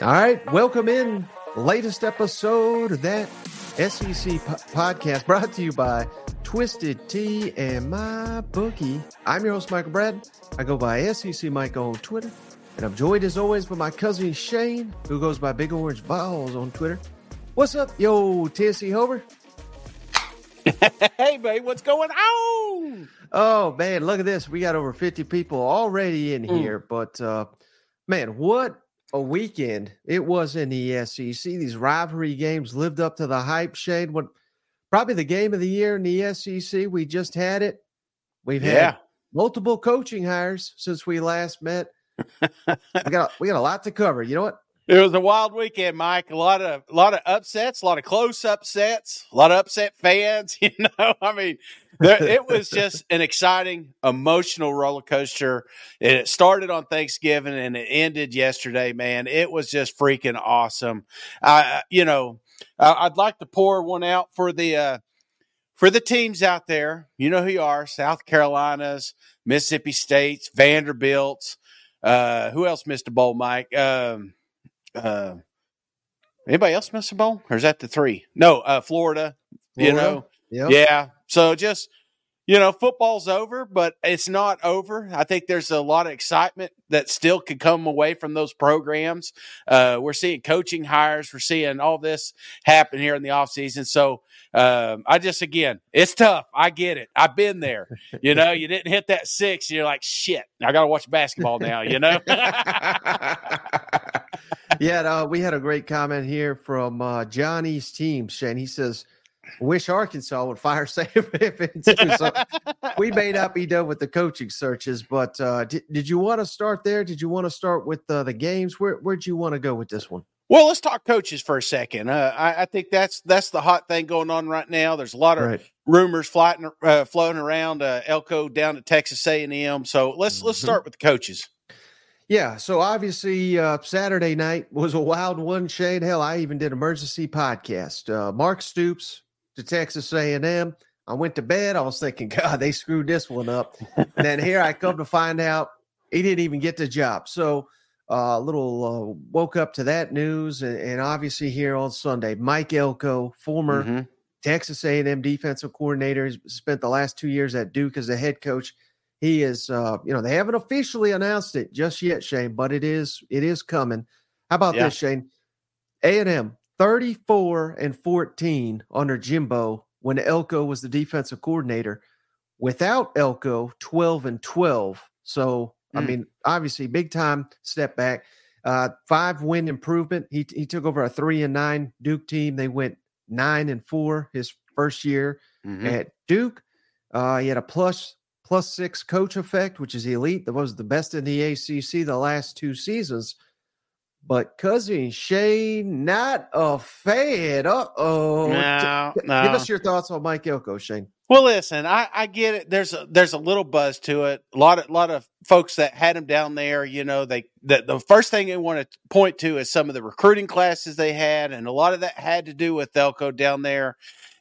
All right, welcome in. Latest episode of that SEC po- podcast brought to you by Twisted Tea and My Bookie. I'm your host, Michael Bratton. I go by SEC Mike on Twitter. And I'm joined as always by my cousin Shane, who goes by Big Orange Volz on Twitter. What's up, yo, Tennessee Hover? hey, babe, what's going on? Oh, man, look at this. We got over 50 people already in here. But, uh, man, what a weekend it was in the SEC. These rivalry games lived up to the hype. Shane, what probably the game of the year in the SEC. We just had it. We've had Yeah. multiple coaching hires since we last met. we got we got a lot to cover. You know what? It was a wild weekend, Mike. A lot of a lot of upsets, a lot of close upsets, a lot of upset fans. You know, I mean, there, it was just an exciting, emotional roller coaster. And it started on Thanksgiving and it ended yesterday. Man, it was just freaking awesome. I, you know, I- I'd like to pour one out for the uh, for the teams out there. You know who you are: South Carolina's, Mississippi State's, Vanderbilt's. Uh, who else missed a bowl, Mike? Um, uh, anybody else miss a bowl, or is that the three? No, uh, Florida. You Florida? know, Yep. yeah. So just you know, football's over, but it's not over. I think there's a lot of excitement that still could come away from those programs. Uh, we're seeing coaching hires. We're seeing all this happen here in the offseason. So um, I just, again, it's tough. I get it. I've been there. You know, you didn't hit that six. You're like, shit, I got to watch basketball now, you know? yeah, no, we had a great comment here from uh, Johnny's team, Shane. He says, "Wish Arkansas would fire Sam Pittman too." So we may not be done with the coaching searches, but uh, did, did you want to start there? Did you want to start with uh, the games? Where where'd you want to go with this one? Well, let's talk coaches for a second. Uh, I, I think that's that's the hot thing going on right now. There's a lot of Right. rumors floating uh, floating around. Uh, Elko down to Texas A and M. So let's let's Mhm. start with the coaches. Yeah, so obviously uh, Saturday night was a wild one. Shane, hell, I even did emergency podcast. Uh, Mark Stoops to Texas A&M. I went to bed. I was thinking, God, they screwed this one up. and then here I come to find out he didn't even get the job. So a uh, little uh, woke up to that news, and, and obviously here on Sunday, Mike Elko, former Mhm. Texas A&M defensive coordinator, spent the last two years at Duke as a head coach. He is, uh, you know, they haven't officially announced it just yet, Shane, but it is, it is coming. How about Yeah. this, Shane? A&M 34 and 14 under Jimbo when Elko was the defensive coordinator. Without Elko, 12 and 12. So, I Mm. mean, obviously, big time step back. Uh, five win improvement. He he took over a three and nine Duke team. They went nine and four his first year Mhm. at Duke. Uh, he had a plus plus six coach effect, which is elite. That was the best in the ACC the last two seasons. But cousin Shane, not a fan. Uh oh. No, Give us your thoughts on Mike Elko, Shane. Well, listen, I, I get it. There's a, there's a little buzz to it. A lot of lot of folks that had him down there, you know, they the, the first thing they want to point to is some of the recruiting classes they had, and a lot of that had to do with Elko down there.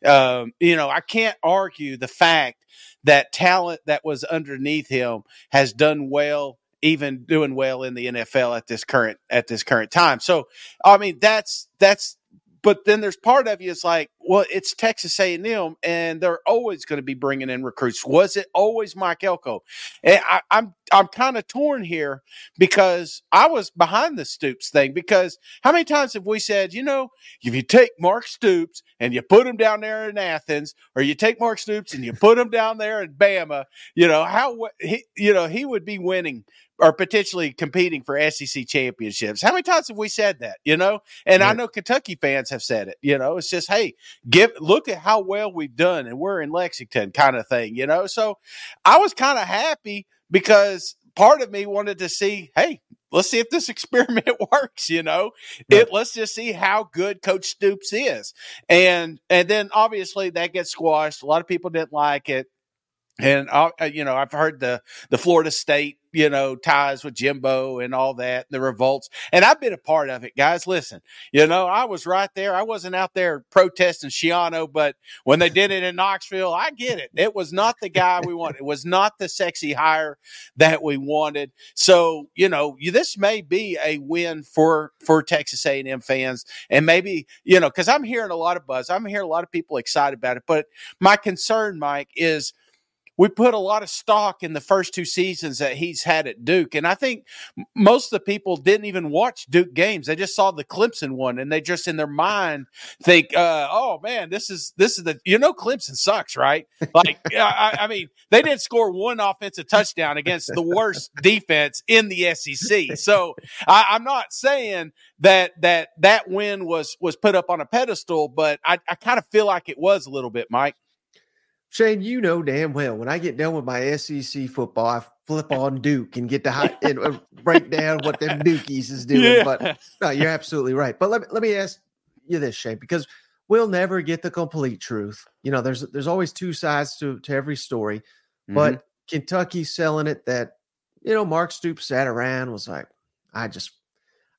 Um, you know, I can't argue the fact that talent that was underneath him has done well, even doing well in the NFL at this current at this current time. So, I mean, that's that's but then there's part of you is like, well, it's Texas A&M, and they're always going to be bringing in recruits. Was it always Mike Elko? And I, I'm I'm kind of torn here because I was behind the Stoops thing. Because how many times have we said, you know, if you take Mark Stoops and you put him down there in Athens, or you take Mark Stoops and you put him down there in Bama, you know how he, you know he would be winning or potentially competing for SEC championships. How many times have we said that? You know, and I know Kentucky fans have said it. You know, it's just hey, give look at how well we've done, and we're in Lexington, kind of thing. You know, so I was kind of happy because part of me wanted to see, hey, let's see if this experiment works. You know, it let's just see how good Coach Stoops is, and and then obviously that gets squashed. A lot of people didn't like it. and I, uh, you know, I've heard the the Florida State, you know, ties with Jimbo and all that, the revolts, and I've been a part of it, guys. Listen, you know, I was right there. I wasn't out there protesting Schiano, but when they did it in Knoxville, I get it. It was not the guy we wanted. It was not the sexy hire that we wanted. So, you know, this may be a win for for Texas A and M fans, and maybe you know, because I'm hearing a lot of buzz. I'm hearing a lot of people excited about it, but my concern, Mike, is we put a lot of stock in the first two seasons that he's had at Duke. And I think most of the people didn't even watch Duke games. They just saw the Clemson one and they just in their mind think, uh, oh man, this is, this is the, you know, Clemson sucks, right? Like, I, I, mean, they didn't score one offensive touchdown against the worst defense in the SEC. So I, I'm not saying that, that, that win was, was put up on a pedestal, but I, I kind of feel like it was a little bit, Mike. Shane, you know damn well when I get done with my SEC football, I flip on Duke and get to high, and uh, break down what them Dukies is doing. Yeah. But no, you're absolutely right. But let me let me ask you this, Shane, because we'll never get the complete truth. You know, there's there's always two sides to to every story. Mm-hmm. But Kentucky's selling it that you know Mark Stoops sat around was like, I just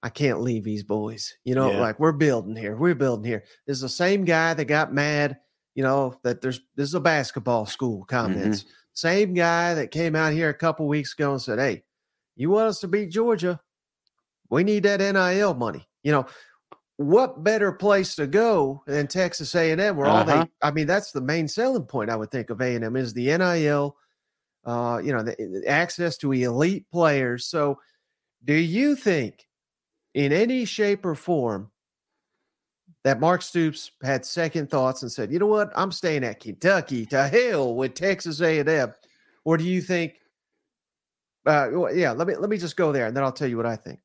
I can't leave these boys. You know, yeah. like we're building here, we're building here. This is the same guy that got mad you know, that there's this is a basketball school comments. Mm-hmm. Same guy that came out here a couple weeks ago and said, Hey, you want us to beat Georgia? We need that NIL money. You know, what better place to go than Texas A&M where uh-huh. all they uh-huh. I mean that's the main selling point I would think of A&M is the NIL uh you know the, the access to elite players. So do you think in any shape or form that Mark Stoops had second thoughts and said, "You know what? I'm staying at Kentucky. To hell with Texas A&M." Or do you think? Uh, yeah, let me let me just go there, and then I'll tell you what I think.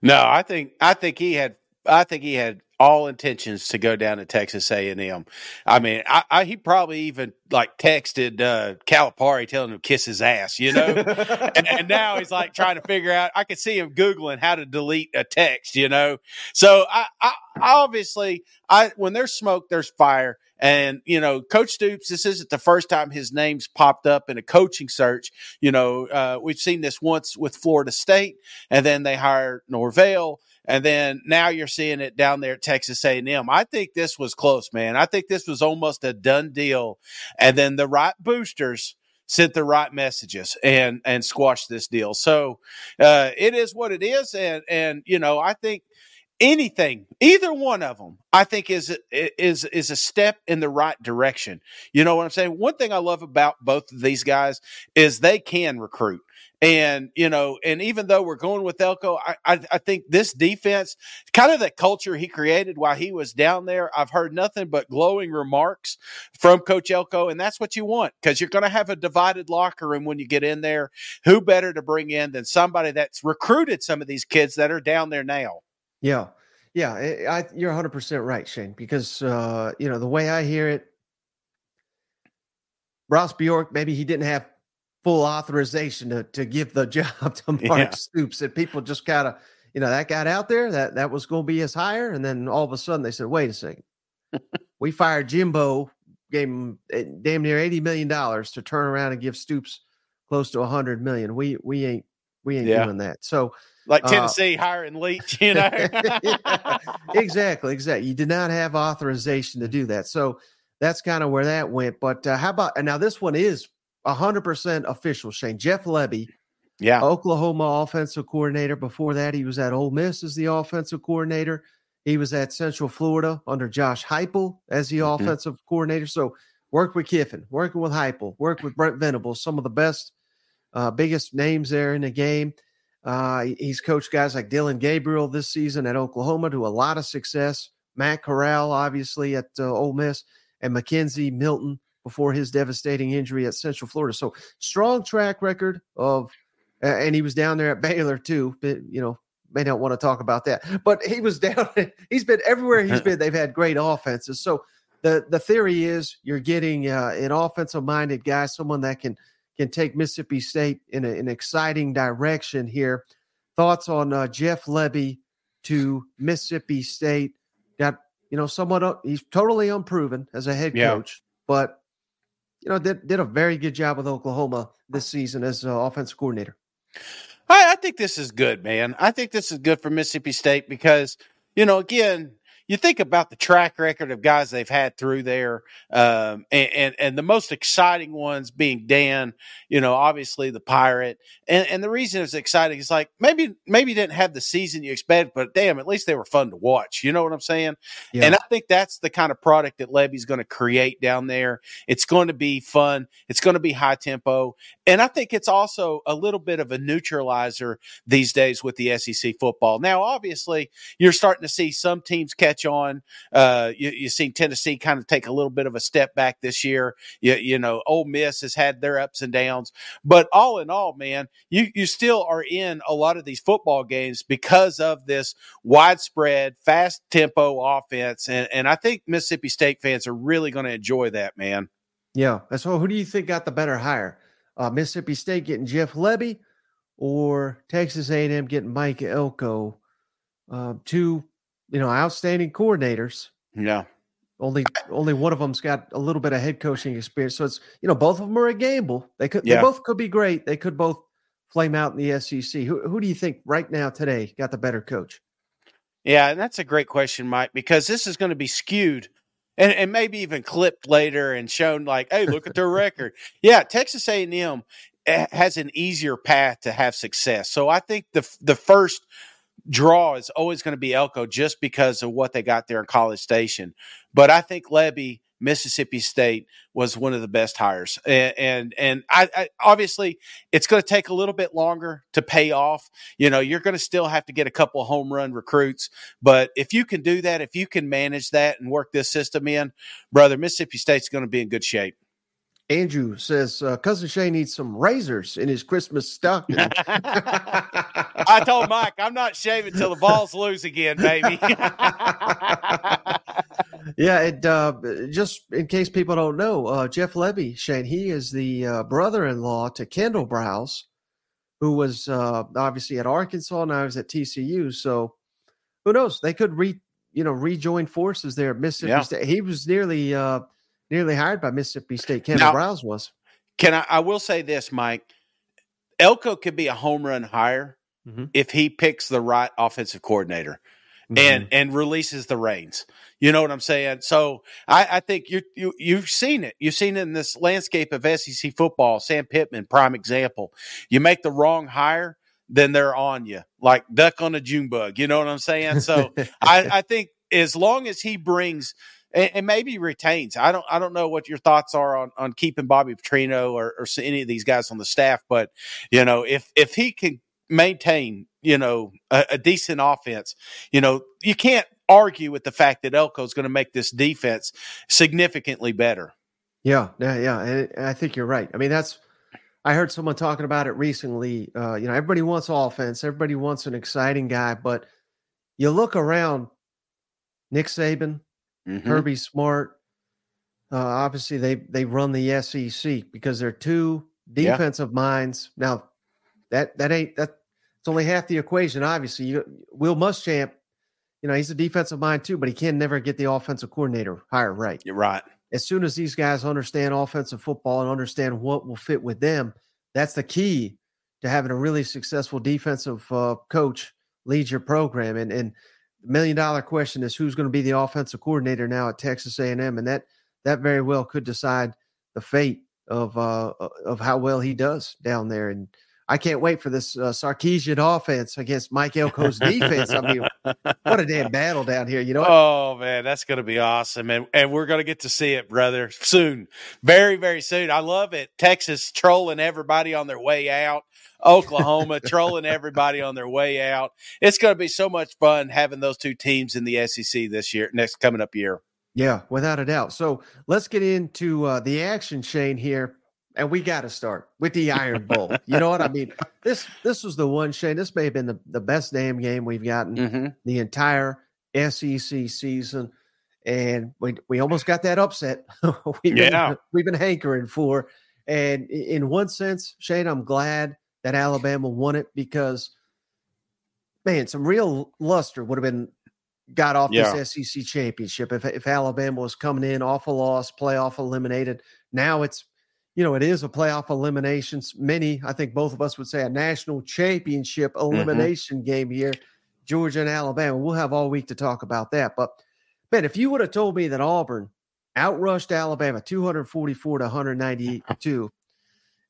No, I think I think he had I think he had all intentions to go down to Texas A and M. I mean, I, I, he probably even like texted uh, Calipari telling him to kiss his ass, you know. and, and, now he's like trying to figure out. I could see him googling how to delete a text, you know. So I, I obviously, I when there's smoke, there's fire. And, you know, Coach Stoops, this isn't the first time his name's popped up in a coaching search. You know, uh, we've seen this once with Florida State, and then they hired Norvell and then now you're seeing it down there at Texas A&M. I think this was close, man. I think this was almost a done deal. And then the right boosters sent the right messages and and squashed this deal. So uh, it is what it is, and and you know I think anything, either one of them, I think is is is a step in the right direction. You know what I'm saying? One thing I love about both of these guys is they can recruit. And, you know, and even though we're going with Elko, I, I, I, think this defense, kind of the culture he created while he was down there, I've heard nothing but glowing remarks from Coach Elko. And that's what you want because you're going to have a divided locker room when you get in there. Who better to bring in than somebody that's recruited some of these kids that are down there now? Yeah. Yeah. I, you're 100% right, Shane, because, uh, you know, the way I hear it, Ross Bjork, maybe he didn't have full authorization to, to give the job to Mark yeah. Stoops. And people just kind of, you know, that got out there that that was going to be his hire. And then all of a sudden they said, wait a second. we fired Jimbo, gave him eh, damn near $80 million to turn around and give Stoops close to a hundred million. We, we ain't, we ain't yeah. doing that. So, like uh, Tennessee uh, hiring Leach, you know? yeah, exactly, exactly. You did not have authorization to do that. So that's kind of where that went. But uh, how about, and now this one is 100% official, Shane. Jeff Lebby, yeah, Oklahoma offensive coordinator. Before that, he was at Ole Miss as the offensive coordinator. He was at Central Florida under Josh Heupel as the mm-hmm. offensive coordinator. So worked with Kiffin, working with Heupel, worked with Brent Venables, some of the best, uh, biggest names there in the game. Uh, he's coached guys like Dillon Gabriel this season at Oklahoma to a lot of success. Matt Corral, obviously at uh, Ole Miss, and McKenzie Milton before his devastating injury at Central Florida. So strong track record of, and he was down there at Baylor too. But, you know, may not want to talk about that, but he was down. He's been everywhere he's been. They've had great offenses. So the the theory is you're getting uh, an offensive minded guy, someone that can can take Mississippi State in a, an exciting direction here. Thoughts on uh, Jeff Lebby to Mississippi State? Got you know somewhat. He's totally unproven as a head coach, but you know, did did a very good job with Oklahoma this season as uh, offensive coordinator. I, I think this is good, man. I think this is good for Mississippi State because you know, again, you think about the track record of guys they've had through there, um, and, and, and the most exciting ones being Dan, you know, obviously the Pirate, and and the reason it's exciting is like maybe maybe didn't have the season you expect, but damn, at least they were fun to watch. You know what I'm saying? Yeah. And I think that's the kind of product that Lebby's going to create down there. It's going to be fun. It's going to be high tempo, and I think it's also a little bit of a neutralizer these days with the SEC football. Now, obviously, you're starting to see some teams catch catch on. Uh, you, you see Tennessee kind of take a little bit of a step back this year. You, you know, Ole Miss has had their ups and downs, but all in all, man, you you still are in a lot of these football games because of this widespread, fast tempo offense, and and I think Mississippi State fans are really going to enjoy that, man. Yeah. So, who do you think got the better hire? Uh, Mississippi State getting Jeff Lebby, or Texas A&M getting Mike Elko? Uh, two you know, outstanding coordinators. Yeah. Only only one of them's got a little bit of head coaching experience. So it's you know, both of them are a gamble. They could yeah. they both could be great. They could both flame out in the SEC. Who who do you think right now today got the better coach? Yeah, and that's a great question, Mike, because this is going to be skewed and, and maybe even clipped later and shown like, hey, look at their record. Yeah, Texas A&M eh, has an easier path to have success. So I think the the first draw is always going to be Elko just because of what they got there in College Station. But I think Lebby, Mississippi State, was one of the best hires, and and, and I, I, obviously it's going to take a little bit longer to pay off. You know, you're going to still have to get a couple home run recruits, but if you can do that, if you can manage that and work this system in, brother, Mississippi State's going to be in good shape. Andrew says uh, cousin Shay needs some razors in his Christmas stocking. I told Mike I'm not shaving till the Vols lose again, baby. yeah, it, uh, just in case people don't know, uh, Jeff Lebby Shane, he is the uh, brother-in-law to Kendal Briles, who was uh, obviously at Arkansas, now he's at TCU. So who knows? They could re you know rejoin forces there at Mississippi yeah. State. He was nearly uh, nearly hired by Mississippi State. Kendal Briles was. Can I? I will say this, Mike. Elko could be a home run hire mm-hmm. if he picks the right offensive coordinator mm-hmm. and and releases the reins. You know what I'm saying? So I, I think you you you've seen it. You've seen it in this landscape of SEC football. Sam Pittman, prime example. You make the wrong hire, then they're on you like duck on a June bug. You know what I'm saying? So I, I think as long as he brings and, and, maybe retains. I don't I don't know what your thoughts are on on keeping Bobby Petrino or, or any of these guys on the staff, but you know if if he can maintain you know a, a decent offense, you know you can't argue with the fact that Elko is going to make this defense significantly better. Yeah, yeah, yeah, and I think you're right. I mean that's. I heard someone talking about it recently. Uh, you know, everybody wants offense. Everybody wants an exciting guy, but you look around. Nick Saban, mm-hmm. Kirby Smart. Uh, obviously, they they run the SEC because they're two defensive yeah. minds. Now, that that ain't that. It's only half the equation. Obviously, you, Will Muschamp, you know, he's a defensive mind too, but he can never get the offensive coordinator hire right. You're right. As soon as these guys understand offensive football and understand what will fit with them, that's the key to having a really successful defensive uh, coach lead your program. And and million dollar question is who's going to be the offensive coordinator now at Texas A&M, and that that very well could decide the fate of uh, of how well he does down there. And I can't wait for this uh, Sarkisian offense against Mike Elko's defense. I mean, what a damn battle down here! You know? What? Oh man, that's going to be awesome, and and we're going to get to see it, brother, soon, very very soon. I love it. Texas trolling everybody on their way out. Oklahoma trolling everybody on their way out. It's going to be so much fun having those two teams in the SEC this year, next coming up year. Yeah, without a doubt. So let's get into uh, the action, Shane. Here, and we got to start with the Iron Bowl. you know what I mean? This this was the one, Shane. This may have been the, the best damn game we've gotten mm-hmm. the entire SEC season, and we we almost got that upset. we've yeah, been, we've been hankering for. And in one sense, Shane, I'm glad that Alabama won it because, man, some real luster would have been got off yeah. this SEC championship if if Alabama was coming in off a loss, playoff eliminated. Now it's you know, it is a playoff eliminations. Many, I think both of us would say a national championship mm-hmm. elimination mm-hmm. game here, Georgia and Alabama. We'll have all week to talk about that. But Ben, if you would have told me that Auburn outrushed Alabama 244 to 192,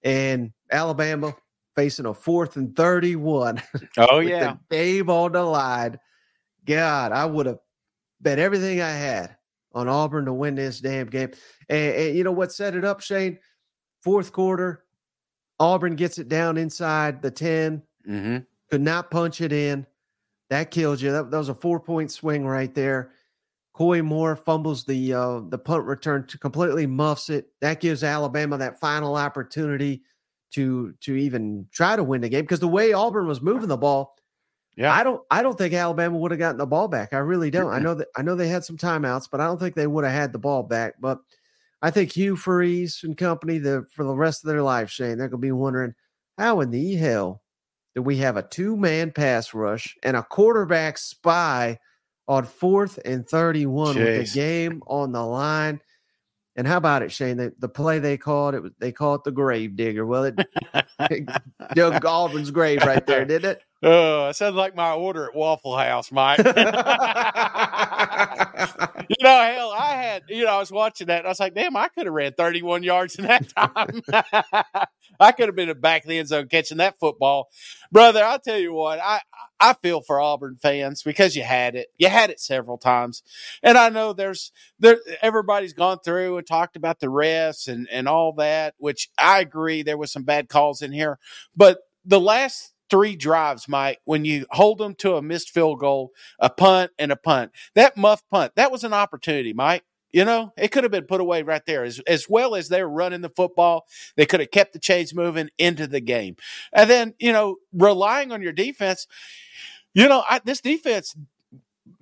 and Alabama facing a fourth and 31. Oh, yeah. the game on the line. God, I would have bet everything I had on Auburn to win this damn game. And, and you know what set it up, Shane? Fourth quarter, Auburn gets it down inside the 10, mm-hmm. could not punch it in. That killed you. That, that was a four point swing right there. Koy Moore fumbles the uh, the punt return to completely muffs it. That gives Alabama that final opportunity to to even try to win the game because the way Auburn was moving the ball, yeah, I don't I don't think Alabama would have gotten the ball back. I really don't. I know that I know they had some timeouts, but I don't think they would have had the ball back. But I think Hugh Freeze and company, the for the rest of their life, Shane, they're gonna be wondering how in the hell do we have a two man pass rush and a quarterback spy on fourth and 31 Jeez. with the game on the line. And how about it, Shane? The, the play they called it, they call it the grave digger. Well, it dug Auburn's grave right there, didn't it? Oh, it sounds like my order at Waffle House, Mike. you know, hell, I had, you know, I was watching that I was like, damn, I could have ran 31 yards in that time. I could have been back of the end zone catching that football. Brother, I'll tell you what, I, I feel for Auburn fans because you had it. You had it several times. And I know there's there everybody's gone through and talked about the refs and, and all that, which I agree there was some bad calls in here. But the last three drives, Mike, when you hold them to a missed field goal, a punt, and a punt. That muff punt, that was an opportunity, Mike. You know, it could have been put away right there. As, as well as they're running the football, they could have kept the chains moving into the game. And then, you know, relying on your defense, you know, I, this defense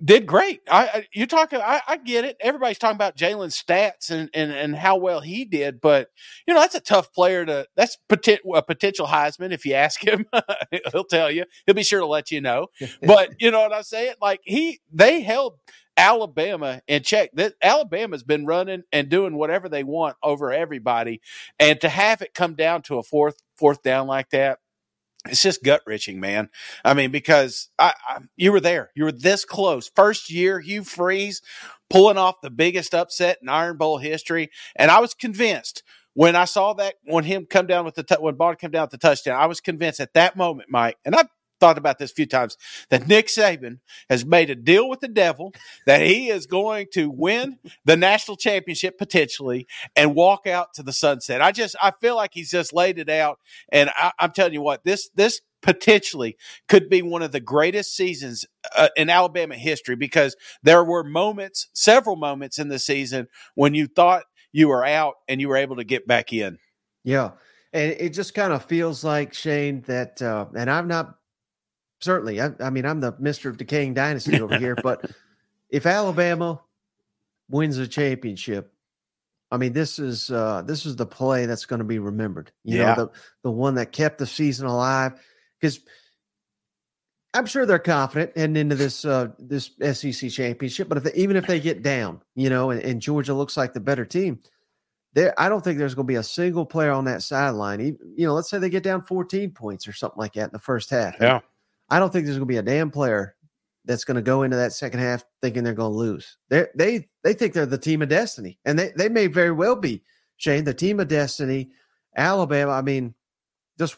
did great. I, I you talking. I, I, get it. Everybody's talking about Jalen's stats and, and and how well he did, but you know that's a tough player to. That's a potential Heisman. If you ask him, he'll tell you. He'll be sure to let you know. but you know what I'm saying? Like he, they held Alabama in check. That Alabama's been running and doing whatever they want over everybody, and to have it come down to a fourth fourth down like that it's just gut wrenching, man. I mean, because I, I, you were there, you were this close. First year, Hugh Freeze pulling off the biggest upset in Iron Bowl history, and I was convinced when I saw that when him come down with the t- when Bond came down with the touchdown, I was convinced at that moment, Mike, and I've thought about this a few times that Nick Saban has made a deal with the devil that he is going to win the national championship potentially and walk out to the sunset. I just I feel like he's just laid it out, and I, am telling you what this this potentially could be one of the greatest seasons uh, in Alabama history because there were moments, several moments in the season when you thought you were out and you were able to get back in. Yeah. And it just kind of feels like Shane that, uh, and I've not certainly. I, I mean, I'm the Mister of Decaying Dynasty over here, but if Alabama wins a championship, I mean, this is uh, this is the play that's going to be remembered. You yeah. know, the the one that kept the season alive because. I'm sure they're confident and into this uh, this SEC championship, but if they, even if they get down, you know, and, and Georgia looks like the better team, there I don't think there's going to be a single player on that sideline. You know, let's say they get down 14 points or something like that in the first half. Yeah. I don't think there's going to be a damn player that's going to go into that second half thinking they're going to lose. They they they think they're the team of destiny, and they they may very well be. Shane, the team of destiny, Alabama. I mean, just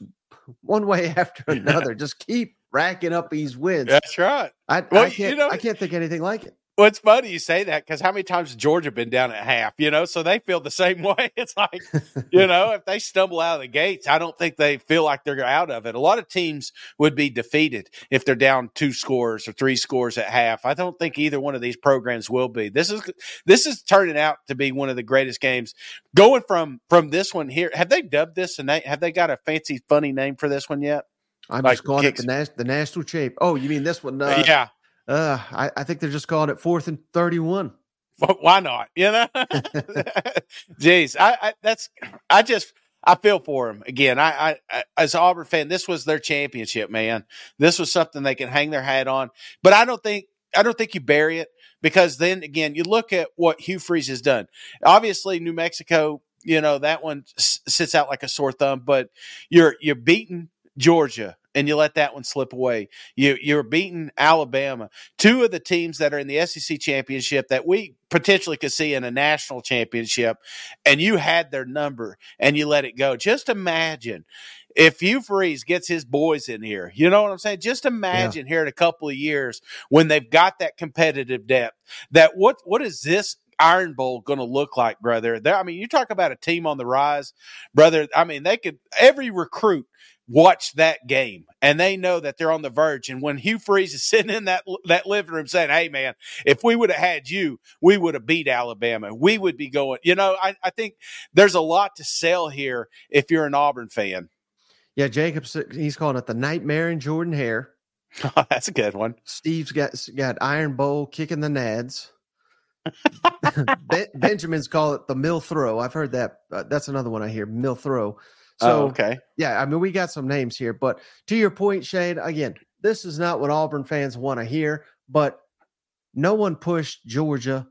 one way after another, just keep racking up these wins. That's right. I, well, I can't you know, I can't think anything like it. Well, it's funny you say that because how many times has Georgia been down at half? You know, so they feel the same way. It's like, you know, if they stumble out of the gates, I don't think they feel like they're out of it. A lot of teams would be defeated if they're down two scores or three scores at half. I don't think either one of these programs will be. This is this is turning out to be one of the greatest games. Going from from this one here, have they dubbed this and they have they got a fancy funny name for this one yet? I'm like just calling it the, nas- the national shape. Oh, you mean this one? Uh, yeah, uh, I, I think they're just calling it fourth and 31. Why not? You know, jeez, I, I, that's I just I feel for them again. I, I, as Auburn fan, this was their championship, man. This was something they can hang their hat on. But I don't think I don't think you bury it because then again, you look at what Hugh Freeze has done. Obviously, New Mexico you know that one s- sits out like a sore thumb. But you're you're beating Georgia and you let that one slip away. You you're beating Alabama, two of the teams that are in the SEC championship that we potentially could see in a national championship, and you had their number and you let it go. Just imagine if Hugh Freeze gets his boys in here. You know what I'm saying? Just imagine yeah. here in a couple of years when they've got that competitive depth. That what what is this Iron Bowl going to look like, brother? They're, I mean, you talk about a team on the rise, brother. I mean, they could every recruit watch that game and they know that they're on the verge. And when Hugh Freeze is sitting in that that living room saying, "Hey, man, if we would have had you, we would have beat Alabama. We would be going." You know, I, I think there's a lot to sell here if you're an Auburn fan. Yeah, Jacobs, uh, he's calling it the nightmare in Jordan Hare. That's a good one. Steve's got got Iron Bowl kicking the nads. ben, Benjamin's call it the mill throw. I've heard that. Uh, that's another one I hear. Mill throw. So oh, okay, yeah. I mean, we got some names here, but to your point, Shane. Again, this is not what Auburn fans want to hear. But no one pushed Georgia,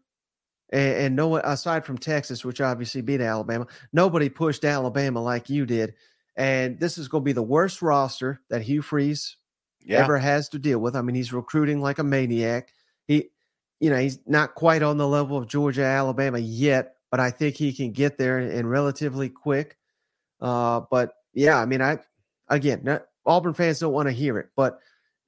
and, and no one aside from Texas, which obviously beat Alabama. Nobody pushed Alabama like you did. And this is going to be the worst roster that Hugh Freeze yeah. ever has to deal with. I mean, he's recruiting like a maniac. He, you know, he's not quite on the level of Georgia, Alabama yet, but I think he can get there in relatively quick. Uh, but yeah, I mean, I again, not, Auburn fans don't want to hear it, but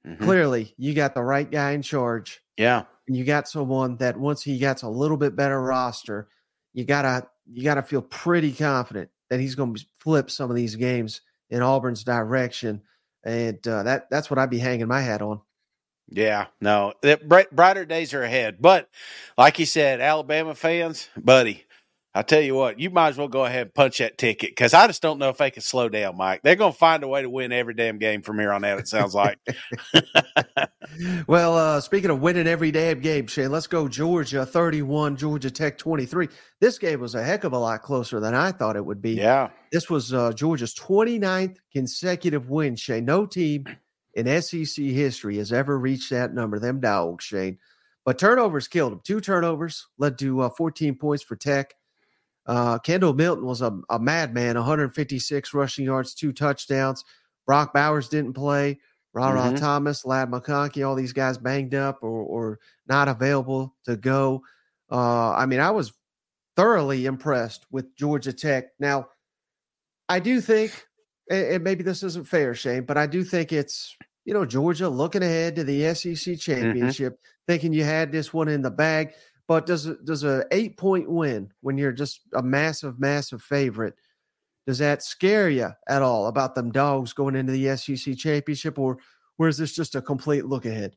mm-hmm. clearly you got the right guy in charge. Yeah, and you got someone that once he gets a little bit better roster, you gotta you gotta feel pretty confident that he's going to flip some of these games in Auburn's direction, and uh, that that's what I'd be hanging my hat on. Yeah, no, brighter days are ahead. But like you said, Alabama fans, buddy, I tell you what, you might as well go ahead and punch that ticket because I just don't know if they can slow down, Mike. They're going to find a way to win every damn game from here on out. It sounds like. well, uh, speaking of winning every damn game, Shane, let's go Georgia thirty-one, Georgia Tech twenty-three. This game was a heck of a lot closer than I thought it would be. Yeah, this was uh, Georgia's 29th consecutive win. Shane, no team in SEC history has ever reached that number. Them dogs, Shane. But turnovers killed them. Two turnovers led to uh, 14 points for Tech. Uh, Kendall Milton was a, a madman, 156 rushing yards, two touchdowns. Brock Bowers didn't play. Ra Ra mm-hmm. Thomas, Ladd McConkey, all these guys banged up or, or not available to go. Uh, I mean, I was thoroughly impressed with Georgia Tech. Now, I do think, and maybe this isn't fair, Shane, but I do think it's, you know, Georgia looking ahead to the SEC mm-hmm. championship, mm-hmm. thinking you had this one in the bag. But does does a eight point win when you're just a massive, massive favorite? Does that scare you at all about them dogs going into the SEC championship, or, or is this just a complete look ahead?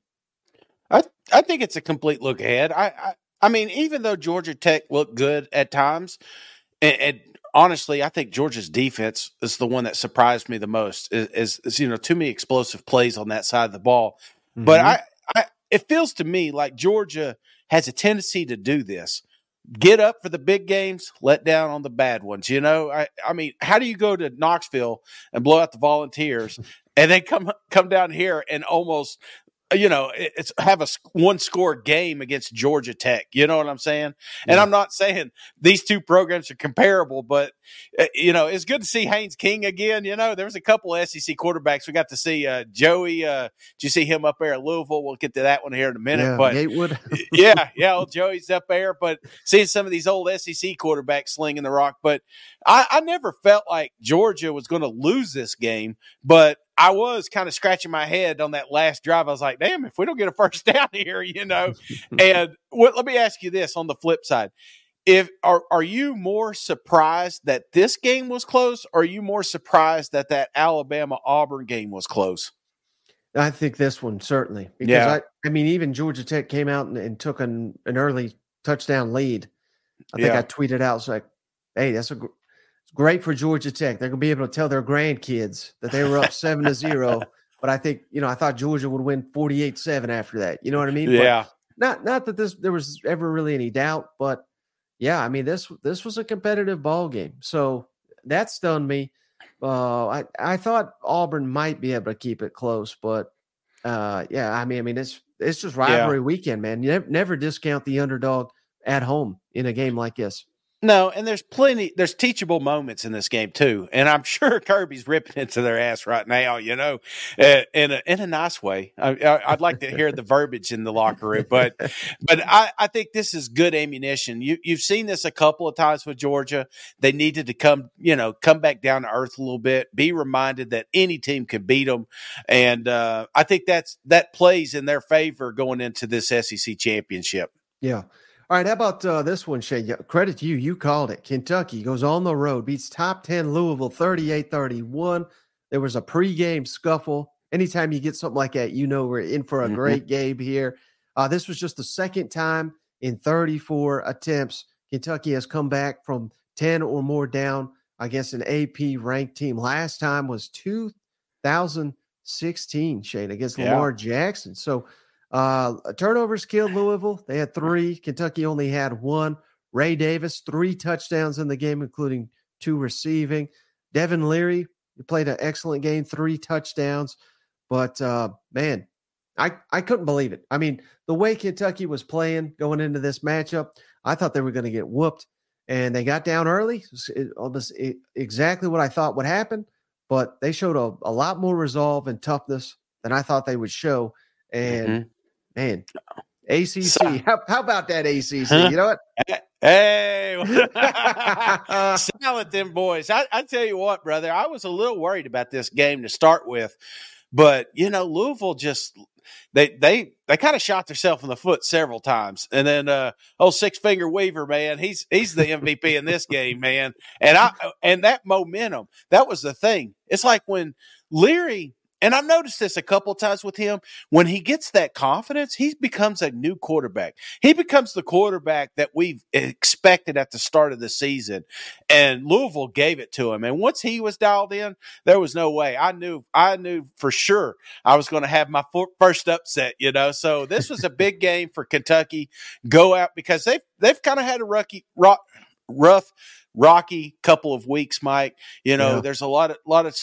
I I think it's a complete look ahead. I I, I mean, even though Georgia Tech looked good at times, and, and, honestly, I think Georgia's defense is the one that surprised me the most. Is, is, is you know too many explosive plays on that side of the ball, mm-hmm. but I, I it feels to me like Georgia has a tendency to do this. Get up for the big games, let down on the bad ones. You know, I, I mean, how do you go to Knoxville and blow out the Volunteers, and then come come down here and almost you know, it's have a one score game against Georgia Tech. You know what I'm saying? And yeah. I'm not saying these two programs are comparable, but uh, you know, it's good to see Haynes King again. You know, there was a couple SEC quarterbacks we got to see. Uh, Joey, uh, did you see him up there at Louisville? We'll get to that one here in a minute. Yeah, but Gatewood. yeah, yeah, old Joey's up there. But seeing some of these old SEC quarterbacks slinging the rock, but I, I never felt like Georgia was going to lose this game, but I was kind of scratching my head on that last drive. I was like, damn, if we don't get a first down here, you know. and what, let me ask you this on the flip side. If are are you more surprised that this game was close, or are you more surprised that that Alabama Auburn game was close? I think this one certainly because yeah. I, I mean even Georgia Tech came out and, and took an, an early touchdown lead. I think yeah. I tweeted out it's like, "Hey, that's a great for Georgia Tech. They're going to be able to tell their grandkids that they were up seven to zero. But I think you know I thought Georgia would win forty eight seven after that. You know what I mean? Yeah. But not not that this there was ever really any doubt, but yeah, I mean this this was a competitive ball game. So that stunned me. Uh, I I thought Auburn might be able to keep it close, but uh, yeah, I mean I mean it's it's just rivalry yeah. weekend, man. You never, never discount the underdog at home in a game like this. No, and there's plenty, there's teachable moments in this game too, and I'm sure Kirby's ripping into their ass right now. You know, uh, in a in a nice way. I, would like to hear the verbiage in the locker room, but but I, I think this is good ammunition. You you've seen this a couple of times with Georgia. They needed to come, you know, come back down to earth a little bit, be reminded that any team can beat them, and uh, I think that's that plays in their favor going into this SEC championship. Yeah. All right, how about uh, this one, Shane? Credit to you. You called it. Kentucky goes on the road, beats top 10 Louisville 38 31. There was a pregame scuffle. Anytime you get something like that, you know we're in for a mm-hmm. great game here. Uh, this was just the second time in 34 attempts Kentucky has come back from 10 or more down against an AP ranked team. Last time was 2016, Shane, against yeah. Lamar Jackson. So, uh, turnovers killed Louisville. They had three. Kentucky only had one. Ray Davis, three touchdowns in the game, including two receiving. Devin Leary played an excellent game, three touchdowns. But uh, man, I, I couldn't believe it. I mean, the way Kentucky was playing going into this matchup, I thought they were going to get whooped. And they got down early, it, almost exactly what I thought would happen. But they showed a, a lot more resolve and toughness than I thought they would show. And mm-hmm man. ACC. So, how, how, about that ACC? Huh? You know what? Hey, salad them boys. I, I tell you what, brother, I was a little worried about this game to start with, but you know, Louisville just they they they kind of shot themselves in the foot several times. And then uh oh six finger Weaver, man, he's he's the MVP in this game, man. And I and that momentum, that was the thing. It's like when Leary and I've noticed this a couple times with him. When he gets that confidence, he becomes a new quarterback. He becomes the quarterback that we've expected at the start of the season. And Louisville gave it to him. And once he was dialed in, there was no way. I knew, I knew for sure I was going to have my first upset, you know. So this was a big game for Kentucky. Go out because they've, they've kind of had a rocky, rock, rough rocky couple of weeks, Mike. You know, yeah. there's a lot of lot of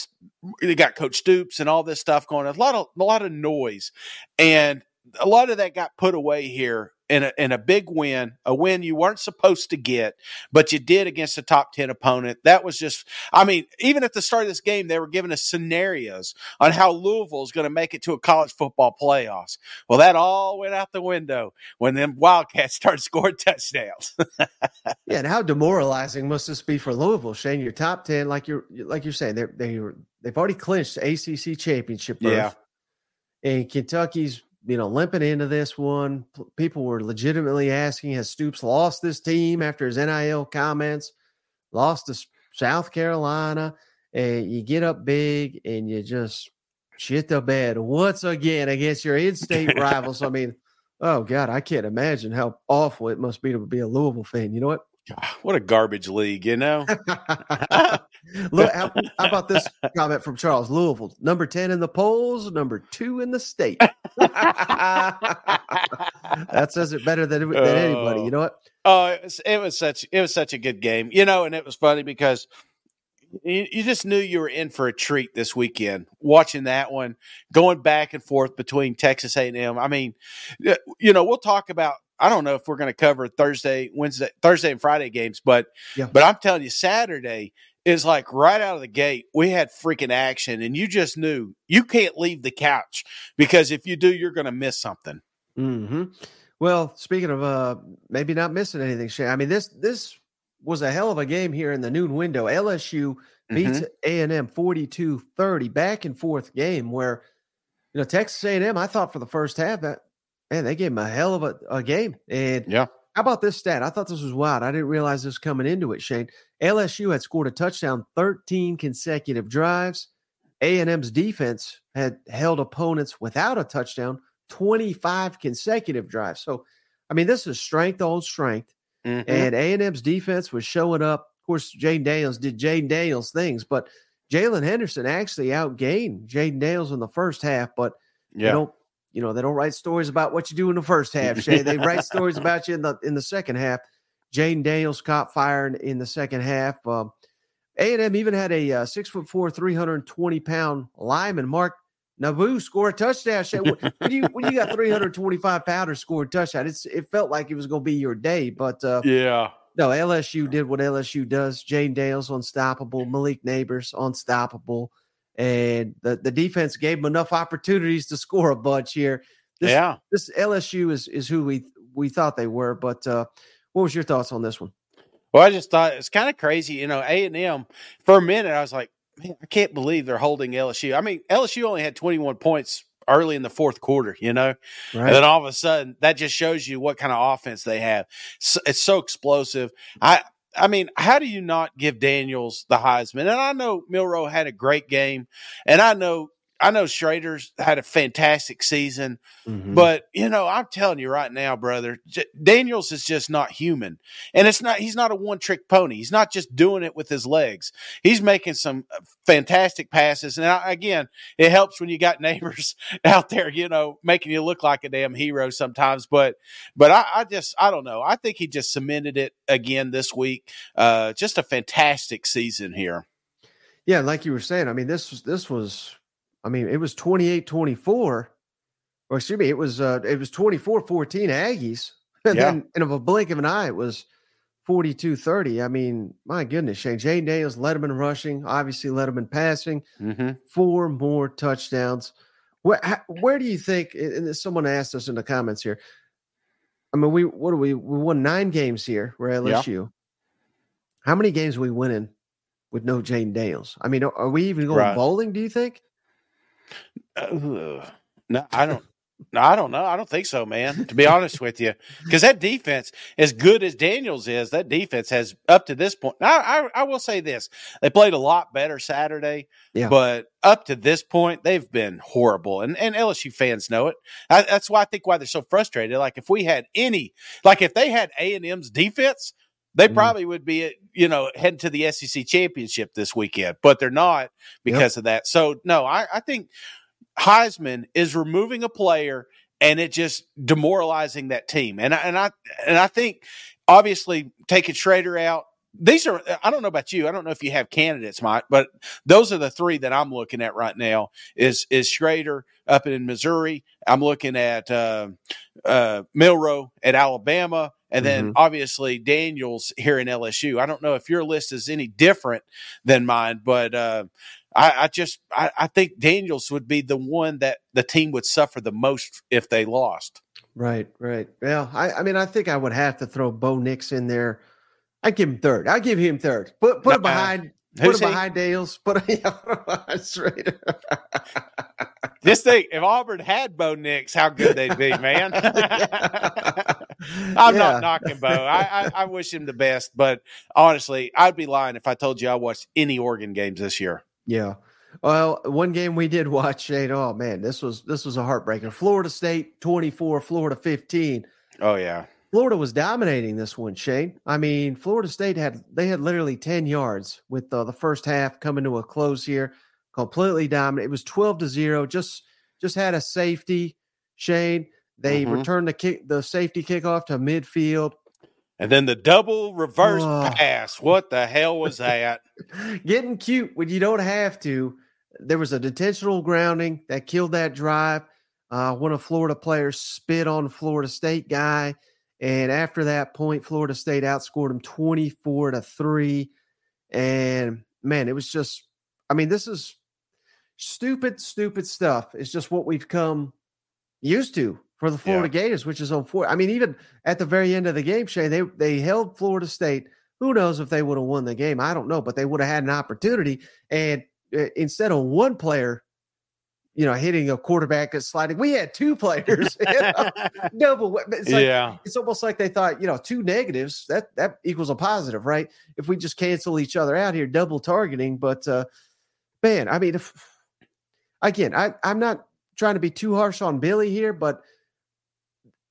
they got Coach Stoops and all this stuff going on. A lot of a lot of noise, and a lot of that got put away here in a, in a big win, a win you weren't supposed to get, but you did against a top 10 opponent. That was just, I mean, even at the start of this game, they were giving us scenarios on how Louisville is going to make it to a college football playoffs. Well, that all went out the window when them Wildcats started scoring touchdowns. yeah. And how demoralizing must this be for Louisville, Shane? Your top 10, like you're, like you're saying, they're, they they've already clinched the ACC championship berth. Yeah. And Kentucky's you know, limping into this one. People were legitimately asking, has Stoops lost this team after his NIL comments? Lost to South Carolina, and you get up big and you just shit the bed once again against your in-state rivals. I mean, oh God, I can't imagine how awful it must be to be a Louisville fan. You know what? What a garbage league, you know. Look, how, how, about this comment from Charles Louisville? Number ten in the polls, number two in the state. that says it better than, than anybody. You oh. know what? Oh, it was, it was such it was such a good game, you know, and it was funny because you, you just knew you were in for a treat this weekend watching that one, going back and forth between Texas A and M. I mean, you know, we'll talk about I don't know if we're going to cover Thursday, Wednesday, Thursday and Friday games, but yeah. but I'm telling you, Saturday is like right out of the gate. We had freaking action, and you just knew you can't leave the couch because if you do, you're going to miss something. Hmm. Well, speaking of uh, maybe not missing anything, Shane. I mean this this was a hell of a game here in the noon window. LSU beats A and M 42-30, back and forth game where you know Texas A and M. I thought for the first half that man, they gave him a hell of a, a game. And yeah. How about this stat? I thought this was wild. I didn't realize this coming into it, Shane. LSU had scored a touchdown 13 consecutive drives. A&M's defense had held opponents without a touchdown 25 consecutive drives. So, I mean, this is strength on strength. Mm-hmm. And A&M's defense was showing up. Of course, Jayden Daniels did Jayden Daniels things, but Jaylen Henderson actually outgained Jayden Daniels in the first half. But yeah. you you know, they don't write stories about what you do in the first half, Shay. They write stories about you in the in the second half. Jayden Daniels caught fire in, in the second half. Um, A&M even had a uh, six foot four, 320 pound lineman, Mark Nabou score a touchdown. Shay, when, you, when you got 325 pounders score a touchdown, it's, it felt like it was going to be your day. But uh, yeah, No, LSU did what LSU does. Jayden Daniels unstoppable. Malik Nabers unstoppable, and the the defense gave them enough opportunities to score a bunch here. This, yeah, this LSU is is who we we thought they were. But uh, what was your thoughts on this one? Well, I just thought it's kind of crazy. You know, A and M for a minute, I was like, man, I can't believe they're holding LSU. I mean, LSU only had 21 points early in the fourth quarter, you know, right. and then all of a sudden that just shows you what kind of offense they have. So, it's so explosive. I, I mean, how do you not give Daniels the Heisman? And I know Milroe had a great game, and I know I know Schrader's had a fantastic season, mm-hmm. but you know, I'm telling you right now, brother, J- Daniels is just not human. And it's not, he's not a one trick pony. He's not just doing it with his legs. He's making some uh, fantastic passes. And I, again, it helps when you got Nabers out there, you know, making you look like a damn hero sometimes. But, but I, I just, I don't know. I think he just cemented it again this week. Uh, just a fantastic season here. Yeah, like you were saying, I mean, this was this was I mean, it was 28 24. Or excuse me, it was uh it was 24 14 Aggies. And yeah. then in a blink of an eye, it was 42 30. I mean, my goodness, Shane. Jayden Daniels in rushing, obviously in passing, mm-hmm. four more touchdowns. Where, where do you think? And someone asked us in the comments here. I mean, we what do we we won nine games here. We're LSU. Yeah. How many games are we winning with no Jayden Daniels? I mean, are we even going right. bowling? Do you think? No, I don't. No, I don't know. I don't think so, man. To be honest with you, because that defense, as good as Daniels is, that defense has up to this point. I, I, I will say this: they played a lot better Saturday, yeah. but up to this point, they've been horrible, and and LSU fans know it. I, that's why I think why they're so frustrated. Like if we had any, like if they had A and M's defense, they mm-hmm. probably would be, you know, heading to the SEC championship this weekend, but they're not because yep. of that. So no, I, I think Heisman is removing a player and it just demoralizing that team. And I, and I and I think obviously taking Schrader out. These are I don't know about you. I don't know if you have candidates, Mike, but those are the three that I'm looking at right now. Is is Schrader up in Missouri? I'm looking at uh, uh, Milroe at Alabama. And then mm-hmm. obviously Daniels here in LSU. I don't know if your list is any different than mine, but uh, I, I, just I, I, think Daniels would be the one that the team would suffer the most if they lost. Right, right. Well, I, I mean, I think I would have to throw Bo Nix in there. I give him third. I give him third. Put put no, it behind. Uh, put it behind Dales. Put it behind Just think, if Auburn had Bo Nix, how good they'd be, man. I'm yeah. not knocking Bo. I, I, I, wish him the best, but honestly, I'd be lying if I told you I watched any Oregon games this year. Yeah. Well, one game we did watch, Shane. Oh man, this was this was a heartbreaker. Florida State 24, Florida 15. Oh yeah. Florida was dominating this one, Shane. I mean, Florida State had they had literally 10 yards with uh, the first half coming to a close here. Completely dominant. It was 12 to 0. Just just had a safety, Shane. They mm-hmm. returned the kick, the safety kickoff to midfield. And then the double reverse oh. pass. What the hell was that? Getting cute when you don't have to. There was a intentional grounding that killed that drive. Uh, one of Florida players spit on Florida State guy. And after that point, Florida State outscored them 24 to 3. And man, it was just, I mean, this is stupid, stupid stuff. It's just what we've come used to for the Florida yeah. Gators, which is on four. I mean, even at the very end of the game, Shane, they they held Florida State. Who knows if they would have won the game? I don't know, but they would have had an opportunity. And uh, instead of one player, you know, hitting a quarterback and sliding, we had two players. you know, double. It's like, yeah, it's almost like they thought, you know, two negatives that that equals a positive, right? If we just cancel each other out here, double targeting. But uh, man, I mean, if again, I I'm not trying to be too harsh on Billy here, but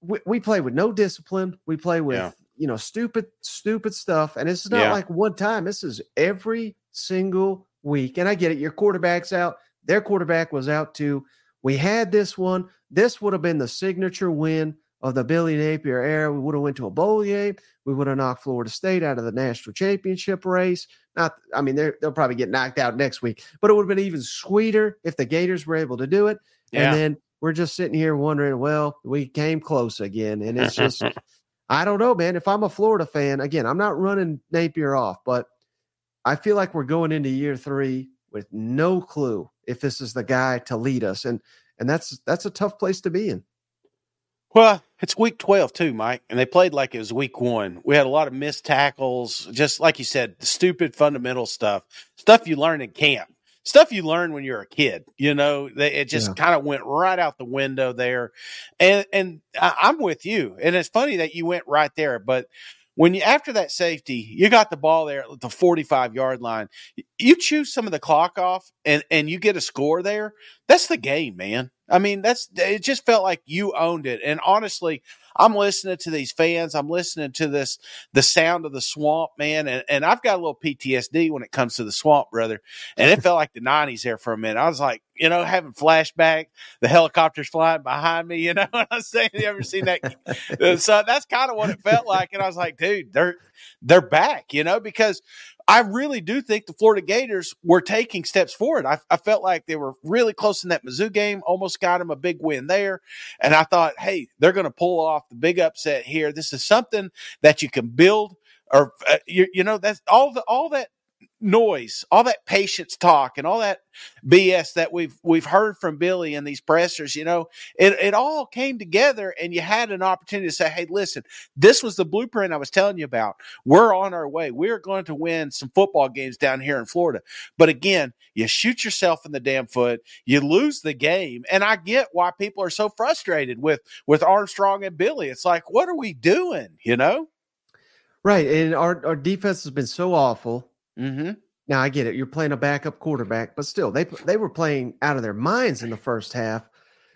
we, we play with no discipline. We play with yeah. you know stupid, stupid stuff, and it's not yeah. like one time. This is every single week. And I get it. Your quarterback's out. Their quarterback was out too. We had this one. This would have been the signature win of the Billy Napier era. We would have went to a bowl game. We would have knocked Florida State out of the national championship race. Not, I mean, they'll probably get knocked out next week, but it would have been even sweeter if the Gators were able to do it. Yeah. And then we're just sitting here wondering, well, we came close again. And it's just, I don't know, man. If I'm a Florida fan, again, I'm not running Napier off, but I feel like we're going into year three with no clue if this is the guy to lead us, and and that's that's a tough place to be in. Well, it's week 12 too, Mike, and they played like it was week one. We had a lot of missed tackles, just like you said, the stupid fundamental stuff, stuff you learn in camp, stuff you learn when you're a kid. You know, it just yeah. kind of went right out the window there. And and I'm with you, and it's funny that you went right there, but when you after that safety, you got the ball there at the 45 yard line. You choose some of the clock off and and you get a score there. That's the game, man. I mean, that's it just felt like you owned it. And honestly, I'm listening to these fans. I'm listening to this, the sound of the swamp, man. And, and I've got a little PTSD when it comes to the swamp, brother. And it felt like the 90s there for a minute. I was like, you know, having flashback, the helicopters flying behind me, you know I'm saying? You ever seen that? so that's kind of what it felt like. And I was like, dude, they're, they're back, you know, because I really do think the Florida Gators were taking steps forward. I, I, felt like they were really close in that Mizzou game, almost got them a big win there. And I thought, hey, they're going to pull off the big upset here. This is something that you can build or uh, you, you know that's all the all that noise, all that patience talk and all that BS that we've we've heard from Billy and these pressers, you know, it, it all came together and you had an opportunity to say, Hey, listen, this was the blueprint I was telling you about. We're on our way. We're going to win some football games down here in Florida. But again, you shoot yourself in the damn foot, you lose the game. And I get why people are so frustrated with with Armstrong and Billy. It's like, what are we doing? You know? Right. And our, our defense has been so awful Mm-hmm. Now I get it. You're playing a backup quarterback, but still, they they were playing out of their minds in the first half,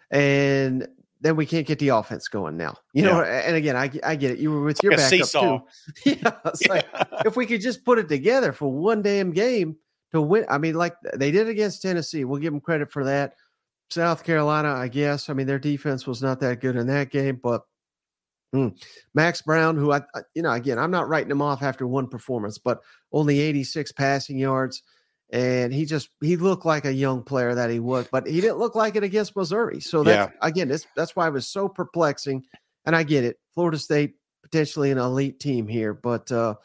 and then we can't get the offense going now. You yeah. know, and again, I, I get it. You were with your like backup seesaw. too. yeah, yeah. like if we could just put it together for one damn game to win. I mean, like they did against Tennessee. We'll give them credit for that. South Carolina, I guess. I mean, their defense was not that good in that game, but Mm. Max Brown, who I, you know, again, I'm not writing him off after one performance, but only 86 passing yards. And he just he looked like a young player that he was, but he didn't look like it against Missouri. So that's yeah. again, that's that's why it was so perplexing. And I get it. Florida State potentially an elite team here, but uh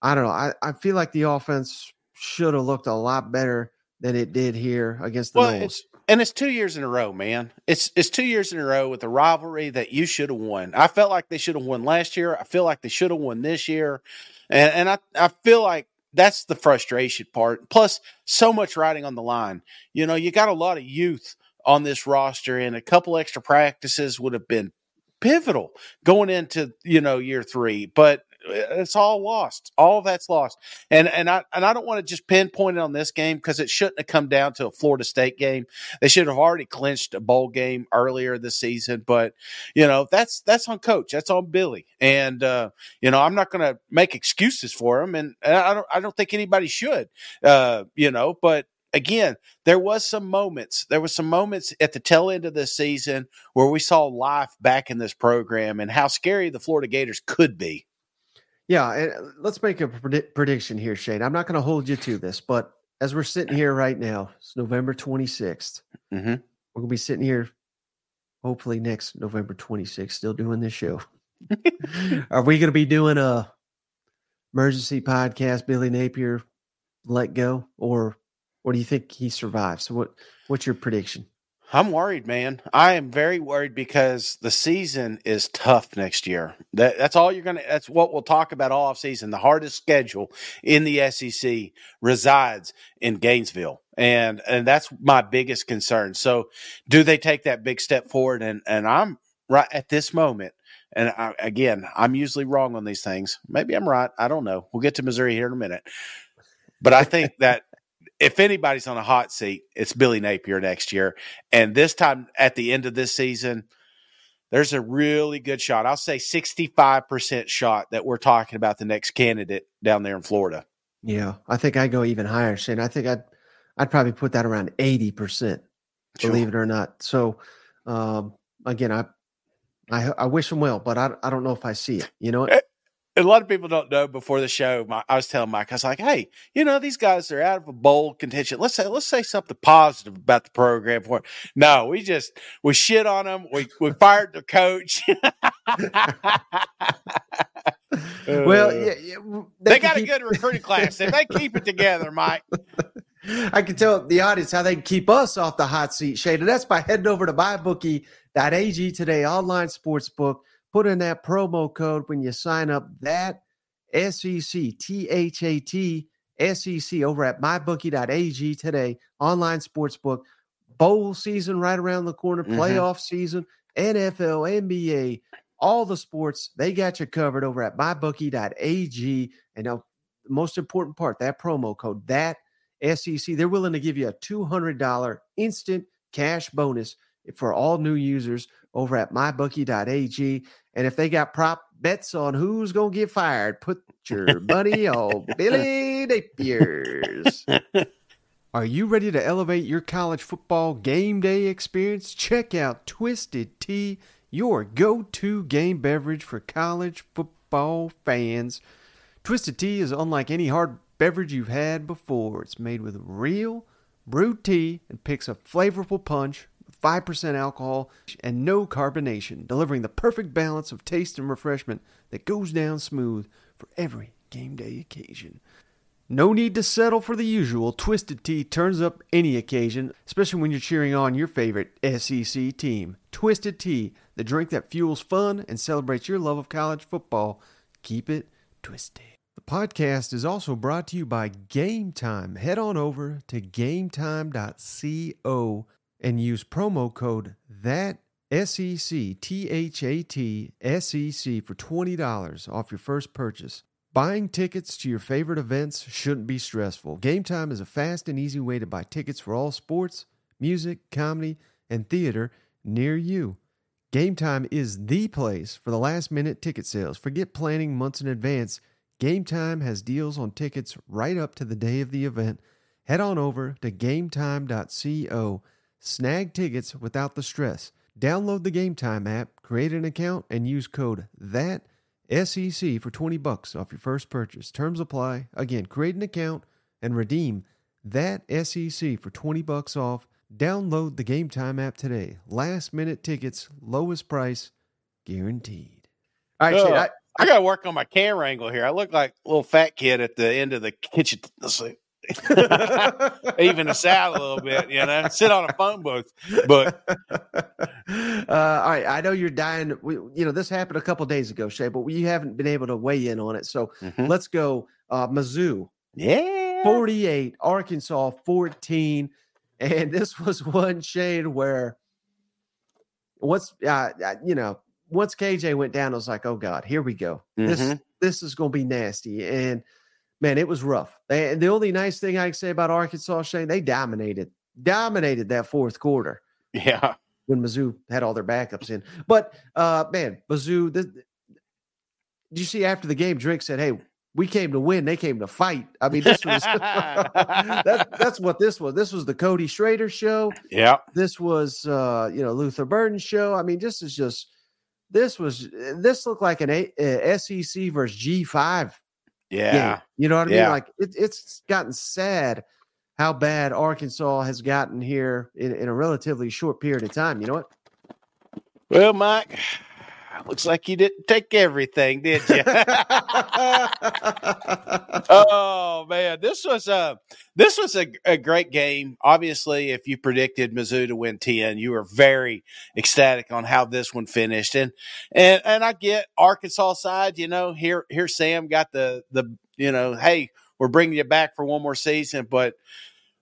I don't know. I, I feel like the offense should have looked a lot better than it did here against the well, Noles. And it's two years in a row, man. It's it's two years in a row with a rivalry that you should have won. I felt like they should have won last year. I feel like they should have won this year, and and I I feel like that's the frustration part. Plus, so much riding on the line. You know, you got a lot of youth on this roster, and a couple extra practices would have been pivotal going into you know year three. But it's all lost. All that's lost. And and I and I don't want to just pinpoint it on this game because it shouldn't have come down to a Florida State game. They should have already clinched a bowl game earlier this season. But you know that's that's on coach. That's on Billy. And uh, you know I'm not going to make excuses for him. And, and I don't I don't think anybody should. Uh, you know, but again, there was some moments. There was some moments at the tail end of this season where we saw life back in this program and how scary the Florida Gators could be. Yeah, and uh, let's make a predi- prediction here, Shane. I'm not going to hold you to this, but as we're sitting here right now, it's November 26th. Mm-hmm. We're going to be sitting here, hopefully next November 26th, still doing this show. Are we going to be doing a emergency podcast? Billy Napier let go, or or do you think he survives? So what what's your prediction? I'm worried, man. I am very worried because the season is tough next year. That, that's all you're gonna. That's what we'll talk about all off season. The hardest schedule in the SEC resides in Gainesville, and and that's my biggest concern. So, do they take that big step forward? And and I'm right at this moment. And I, again, I'm usually wrong on these things. Maybe I'm right. I don't know. We'll get to Missouri here in a minute. But I think that if anybody's on a hot seat, it's Billy Napier next year. And this time at the end of this season, there's a really good shot. I'll say 65% shot that we're talking about the next candidate down there in Florida. Yeah, I think I go even higher, Shane. I think I'd I'd probably put that around 80%, sure. believe it or not. So um, again, I I I wish him well, but I I don't know if I see it. You know, a lot of people don't know before the show. My, I was telling Mike, I was like, "Hey, you know, these guys are out of a bowl contention. Let's say, let's say something positive about the program." For no, we just we shit on them. We we fired the coach. well, uh, yeah, yeah they, they got keep... a good recruiting class. If they keep it together, Mike. I can tell the audience how they can keep us off the hot seat, Shane. And that's by heading over to mybookie.ag today, online sports book. Put in that promo code when you sign up. That SEC, T H A T SEC over at mybookie.ag today, online sports book. Bowl season right around the corner, mm-hmm. playoff season, NFL, NBA, all the sports. They got you covered over at mybookie.ag. And now, the most important part, that promo code, that SEC, they're willing to give you a $200 instant cash bonus for all new users over at mybookie.ag. And if they got prop bets on who's going to get fired, put your money on Billy Napier's. Are you ready to elevate your college football game day experience? Check out Twisted Tea, your go to game beverage for college football fans. Twisted Tea is unlike any hard beverage you've had before. It's made with real brewed tea and picks a flavorful punch 5% alcohol, and no carbonation, delivering the perfect balance of taste and refreshment that goes down smooth for every game day occasion. No need to settle for the usual. Twisted Tea turns up any occasion, especially when you're cheering on your favorite SEC team. Twisted Tea, the drink that fuels fun and celebrates your love of college football. Keep it twisted. The podcast is also brought to you by Game Time. Head on over to gametime.co and use promo code that SEC T H A T S E C for $20 off your first purchase. Buying tickets to your favorite events shouldn't be stressful. Game Time is a fast and easy way to buy tickets for all sports, music, comedy, and theater near you. Game Time is the place for the last minute ticket sales. Forget planning months in advance. Game Time has deals on tickets right up to the day of the event. Head on over to gametime.co Snag tickets without the stress. Download the Game Time app, create an account, and use code THAT SEC for 20 bucks off your first purchase. Terms apply. Again, create an account and redeem that SEC for 20 bucks off. Download the Game Time app today. Last minute tickets, lowest price, guaranteed. All right, Shane, I, I got to work on my camera angle here. I look like a little fat kid at the end of the kitchen. Let's see. even us out a little bit, you know, sit on a phone booth. But uh, all right, I know you're dying. We, you know, this happened a couple days ago, Shay, but we haven't been able to weigh in on it. So mm-hmm. let's go. Uh, Mizzou, yeah, 48, Arkansas 14, and this was one Shane where once, uh, you know, once KJ went down, I was like, oh God, here we go. Mm-hmm. This this is going to be nasty, and man, it was rough. and the only nice thing I can say about Arkansas, Shane, they dominated, dominated that fourth quarter. Yeah. When Mizzou had all their backups in. But uh man, Mizzou, did you see after the game, Drink said, Hey, we came to win, they came to fight. I mean, this was that, that's what this was. This was the Cody Schrader show. Yeah. This was uh, you know, Luther Burden show. I mean, this is just this was this looked like an a, a SEC versus G5 yeah. Game. You know what I mean? Like it, it's gotten sad how bad Arkansas has gotten here in, in a relatively short period of time. You know what? Well, Mike, looks like you didn't take everything, did you? oh man, this was a this was a, a great game. Obviously, if you predicted Mizzou to win ten, you were very ecstatic on how this one finished. And and and I get Arkansas side. You know, here here Sam got the the you know, hey, we're bringing you back for one more season, but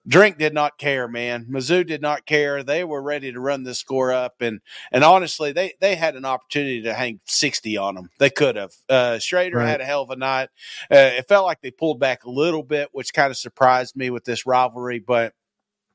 Drink did not care, man. Mizzou did not care. They were ready to run the score up, and and honestly, they they had an opportunity to hang sixty on them. They could have. Uh, Schrader right. had a hell of a night. Uh, it felt like they pulled back a little bit, which kind of surprised me with this rivalry. But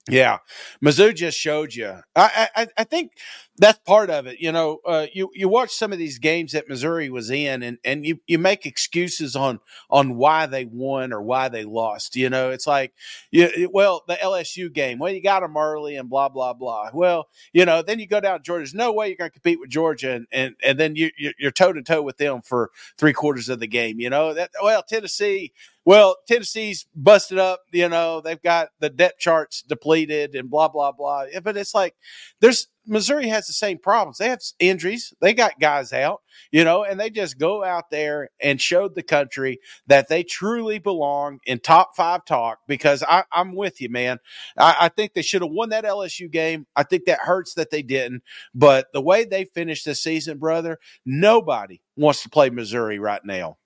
Yeah, Mizzou just showed you. I, I, I think that's part of it. You know, uh, you you watch some of these games that Missouri was in, and and you you make excuses on on why they won or why they lost. You know, it's like, you, well, the LSU game, well, you got them early and blah blah blah. Well, you know, then you go down to Georgia. There's no way you're going to compete with Georgia, and and and then you you're toe to toe with them for three quarters of the game. You know that well, Tennessee well, Tennessee's busted up. You know, they've got the depth charts depleted and blah blah blah. But it's like there's Missouri has the same problems. They have injuries. They got guys out. You know, and they just go out there and showed the country that they truly belong in top five talk. Because I, am with you, man. I, I think they should have won that LSU game. I think that hurts that they didn't. But the way they finished the season, brother, nobody wants to play Missouri right now.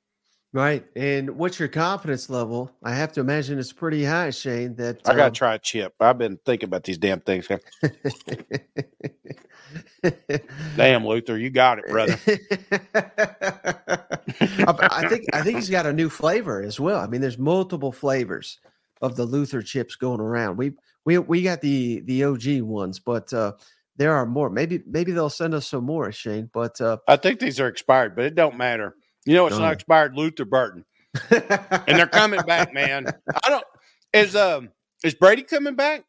Right. And what's your confidence level? I have to imagine it's pretty high, Shane. That I gotta um, try a chip. I've been thinking about these damn things. damn, Luther, you got it, brother. I think I think he's got a new flavor as well. I mean, there's multiple flavors of the Luther chips going around. We we we got the the OG ones, but uh there are more. Maybe maybe they'll send us some more, Shane. But uh I think these are expired, but it don't matter. You know, it's not expired Luther Burden. and they're coming back, man. I don't. Is um is Brady coming back?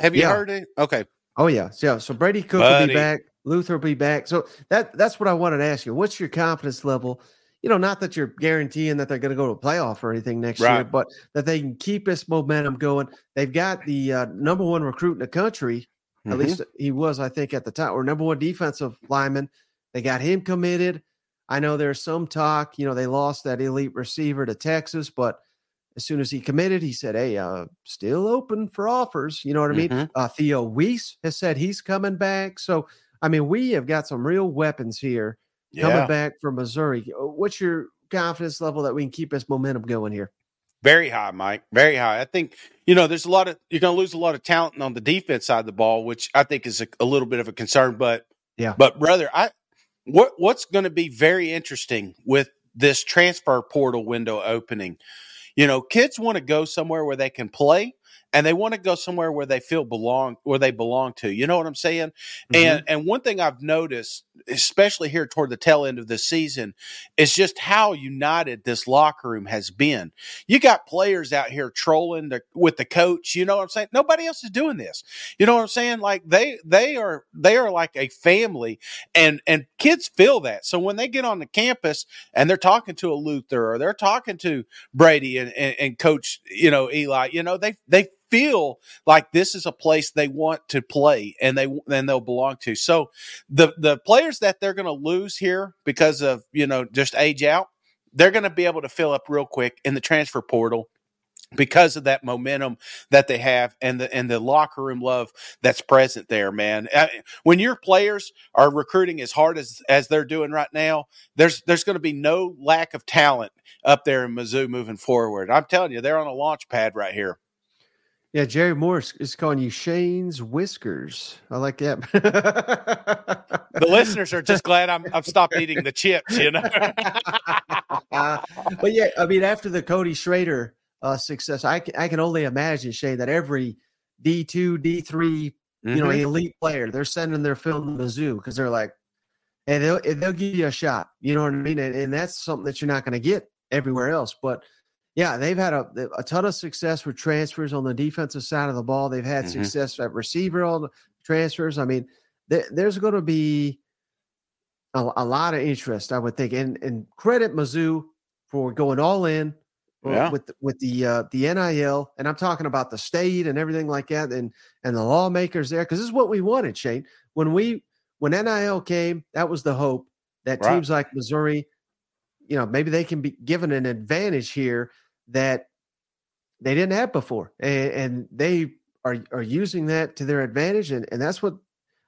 Have you yeah. heard it? Okay. Oh yeah, yeah. So Brady Cook Buddy. will be back. Luther will be back. So that that's what I wanted to ask you. What's your confidence level? You know, not that you're guaranteeing that they're going to go to a playoff or anything next right. year, but that they can keep this momentum going. They've got the uh, number one recruit in the country. Mm-hmm. At least he was, I think, at the time, or number one defensive lineman. They got him committed. I know there's some talk, you know, they lost that elite receiver to Texas, but as soon as he committed, he said, Hey, uh, still open for offers. You know what I mean? Mm-hmm. Uh, Theo Wease has said he's coming back. So, I mean, we have got some real weapons here yeah. coming back from Missouri. Uh, what's your confidence level that we can keep this momentum going here? Very high, Mike. Very high. I think, you know, there's a lot of, you're going to lose a lot of talent on the defense side of the ball, which I think is a, a little bit of a concern. But, yeah, but brother, I, what what's going to be very interesting with this transfer portal window opening? You know kids want to go somewhere where they can play and they want to go somewhere where they feel belong where they belong to you know what i'm saying? Mm-hmm. and and one thing i've noticed especially here toward the tail end of the season is just how united this locker room has been. You got players out here trolling the, with the coach you know what i'm saying? Nobody else is doing this. You know what i'm saying? Like they they are they are like a family and and kids feel that. So when they get on the campus and they're talking to a luther or they're talking to brady and, and, and coach you know eli you know they they feel like this is a place they want to play and they and they'll belong to. So the the players that they're going to lose here because of you know just age out, they're going to be able to fill up real quick in the transfer portal because of that momentum that they have and the and the locker room love that's present there man. Uh, when your players are recruiting as hard as as they're doing right now there's there's going to be no lack of talent up there in Mizzou moving forward. I'm telling you they're on a launch pad right here yeah, Jerry Morris is calling you Shane's whiskers. I like that. the listeners are just glad I'm I've stopped eating the chips, you know. uh, but yeah, I mean, after the Cody Schrader uh, success, I can, I can only imagine Shane that every D two D 3 mm-hmm. you know mm-hmm. elite player they're sending their film to the zoo because they're like, and they'll they'll give you a shot. You know what I mean? And, and that's something that you're not going to get everywhere else, but yeah, they've had a, a ton of success with transfers on the defensive side of the ball. They've had mm-hmm. success at receiver on transfers. I mean, th- there's going to be a, a, lot of interest, I would think, and and credit Mizzou for going all in yeah. with with the uh, the NIL, and I'm talking about the state and everything like that, and and the lawmakers there, because this is what we wanted, Shane. When we when NIL came, that was the hope that right. teams like Missouri, you know, maybe they can be given an advantage here that they didn't have before, and, and they are are using that to their advantage, and and that's what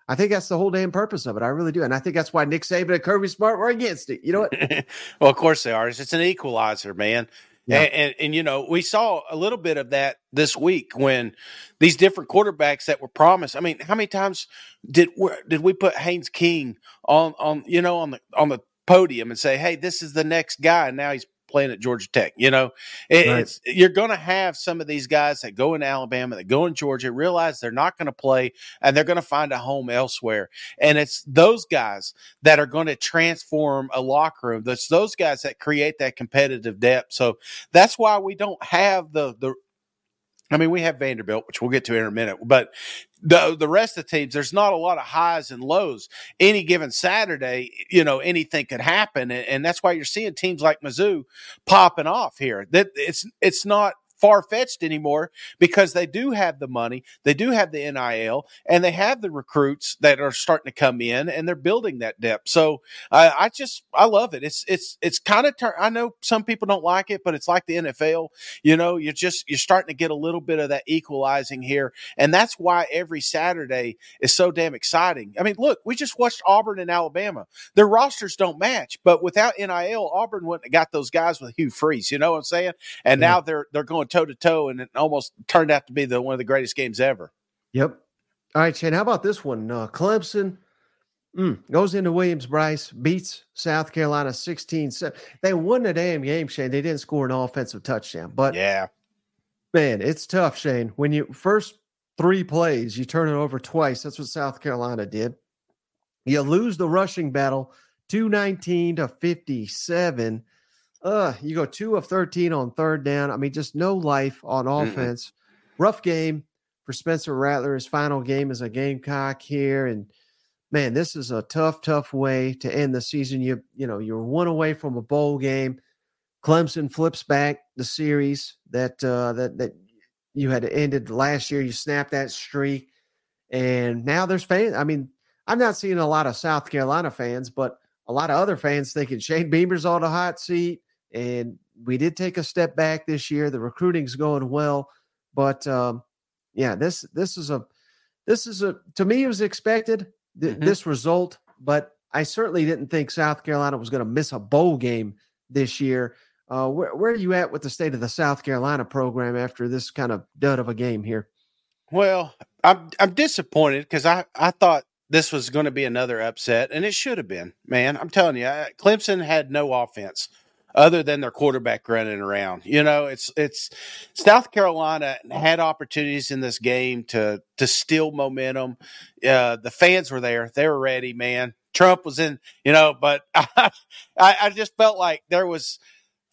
I think that's the whole damn purpose of it. I really do. And I think that's why Nick Saban and Kirby Smart were against it. You know what? well, of course they are. It's an equalizer, man. Yeah. And, and, and, you know, we saw a little bit of that this week when these different quarterbacks that were promised. I mean, how many times did did we put Haynes King on on you know on the on the podium and say, "Hey, this is the next guy," and now he's playing at Georgia Tech. You know, it, right. it's you're going to have some of these guys that go in Alabama, that go in Georgia, realize they're not going to play, and they're going to find a home elsewhere. And it's those guys that are going to transform a locker room. That's those guys that create that competitive depth. So that's why we don't have the the I mean, we have Vanderbilt, which we'll get to in a minute, but the the rest of the teams, there's not a lot of highs and lows. Any given Saturday, you know, anything could happen, and, and that's why you're seeing teams like Mizzou popping off here. That it's it's not far fetched anymore because they do have the money, they do have the NIL, and they have the recruits that are starting to come in, and they're building that depth. So uh, I just I love it. It's it's it's kind of tur- I know some people don't like it, but it's like the NFL. You know, you're just you're starting to get a little bit of that equalizing here, and that's why every Saturday is so damn exciting. I mean, look, we just watched Auburn and Alabama. Their rosters don't match, but without NIL, Auburn wouldn't have got those guys with Hugh Freeze. You know what I'm saying? And yeah. now they're they're going toe to toe, and it almost turned out to be the one of the greatest games ever. Yep. All right, Shane. How about this one? Uh, Clemson mm, goes into Williams-Brice, beats South Carolina 16 7. They won the damn game, Shane. They didn't score an offensive touchdown. But yeah, man, it's tough, Shane. When you first three plays, you turn it over twice. That's what South Carolina did. You lose the rushing battle 219 to 57. Uh, you go two of 13 on third down. I mean, just no life on offense. mm Rough game for Spencer Rattler. His final game as a Gamecock here. And man, this is a tough, tough way to end the season. You, you know, you're one away from a bowl game. Clemson flips back the series that uh that that you had ended last year. You snapped that streak. And now there's fans. I mean, I'm not seeing a lot of South Carolina fans, but a lot of other fans thinking Shane Beamer's on the hot seat. And we did take a step back this year. The recruiting's going well, but um, yeah, this this is a this is a to me it was expected th- mm-hmm. this result, but I certainly didn't think South Carolina was going to miss a bowl game this year. Uh, where, where are you at with the state of the South Carolina program after this kind of dud of a game here? Well, I'm I'm disappointed because I I thought this was going to be another upset, and it should have been. Man, I'm telling you, Clemson had no offense other than their quarterback running around. You know, it's it's South Carolina had opportunities in this game to to steal momentum. Uh, the fans were there; they were ready. Man, Trump was in. You know, but I, I just felt like there was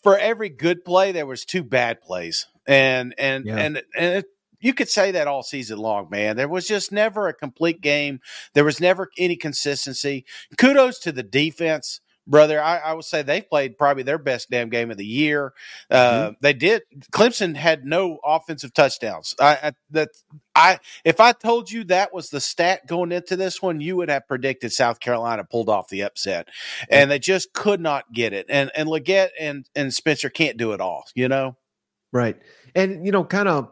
for every good play there was two bad plays, and and yeah. and and. It, you could say that all season long, man. There was just never a complete game. There was never any consistency. Kudos to the defense brother, I, I, would say they played probably their best damn game of the year. Uh, mm-hmm. They did. Clemson had no offensive touchdowns. I, I, that I if I told you that was the stat going into this one, you would have predicted South Carolina pulled off the upset, and they just could not get it. And and Legette and and Spencer can't do it all. You know, right? And you know, kind of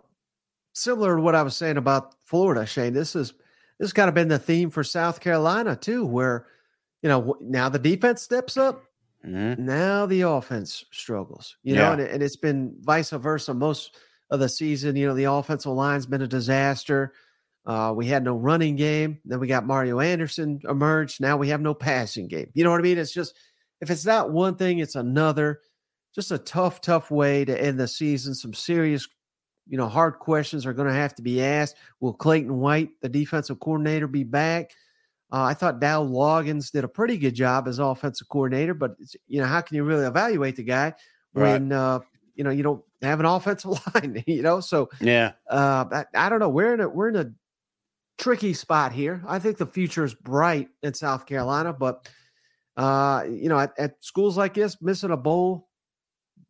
similar to what I was saying about Florida, Shane. This is this has kind of been the theme for South Carolina too, where you know, now the defense steps up. Mm-hmm. Now the offense struggles, you know, and, it, and it's been vice versa most of the season. You know, the offensive line's been a disaster. Uh, we had no running game. Then we got Mario Anderson emerged. Now we have no passing game. You know what I mean? It's just, if it's not one thing, it's another. Just a tough, tough way to end the season. Some serious, you know, hard questions are going to have to be asked. Will Clayton White, the defensive coordinator, be back? Uh, I thought Dow Loggains did a pretty good job as offensive coordinator, but you know how can you really evaluate the guy when right. uh, you know you don't have an offensive line? You know, so yeah, uh, I, I, don't know. We're in a we're in a tricky spot here. I think the future is bright in South Carolina, but uh, you know, at, at schools like this, missing a bowl,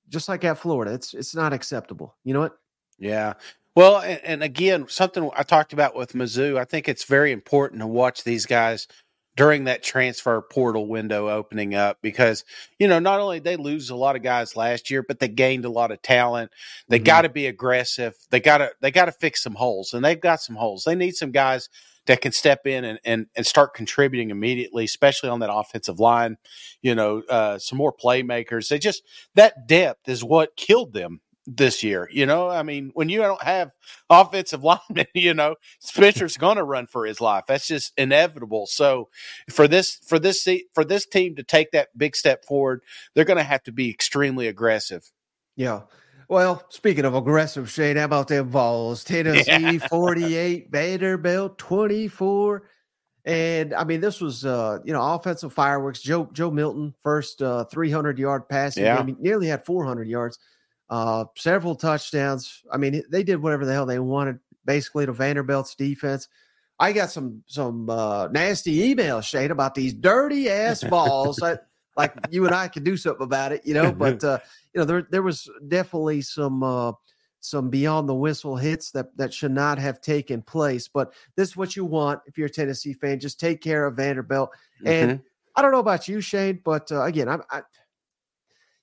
just like at Florida, it's it's not acceptable. You know what? Yeah. Well, and, and, again, something I talked about with Mizzou, I think it's very important to watch these guys during that transfer portal window opening up because you know not only they lose a lot of guys last year, but they gained a lot of talent. They mm-hmm. got to be aggressive. They got to they got to fix some holes, and they've got some holes. They need some guys that can step in and, and, and start contributing immediately, especially on that offensive line. You know, uh, some more playmakers. They just that depth is what killed them this year. You know, I mean, when you don't have offensive linemen, you know, Spencer's going to run for his life. That's just inevitable. So for this for this for this team to take that big step forward, they're going to have to be extremely aggressive. Yeah. Well, speaking of aggressive, Shane, how about them Vols? Tennessee yeah. 48, Vanderbilt 24. And I mean, this was uh, you know, offensive fireworks. Joe Joe Milton, first uh 300 yard passing yeah. game. He nearly had 400 yards uh, several touchdowns. I mean, they did whatever the hell they wanted, basically to Vanderbilt's defense. I got some some uh, nasty emails, Shane, about these dirty ass Vols. I, like you and I could do something about it, you know. But uh, you know, there there was definitely some uh, some beyond the whistle hits that that should not have taken place. But this is what you want if you're a Tennessee fan. Just take care of Vanderbilt. Mm-hmm. And I don't know about you, Shane, but uh, again, I'm, I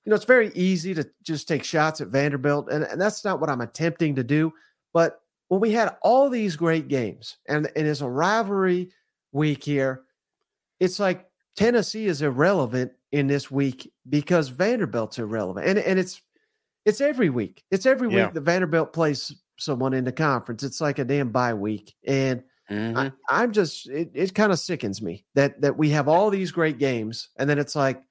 you know, it's very easy to just take shots at Vanderbilt, and, and that's not what I'm attempting to do. But when we had all these great games, and, and it's a rivalry week here, it's like Tennessee is irrelevant in this week because Vanderbilt's irrelevant, and and it's it's every week. It's every week yeah. that Vanderbilt plays someone in the conference. It's like a damn bye week, and mm-hmm. I, am just it, it kind of sickens me that that we have all these great games, and then it's like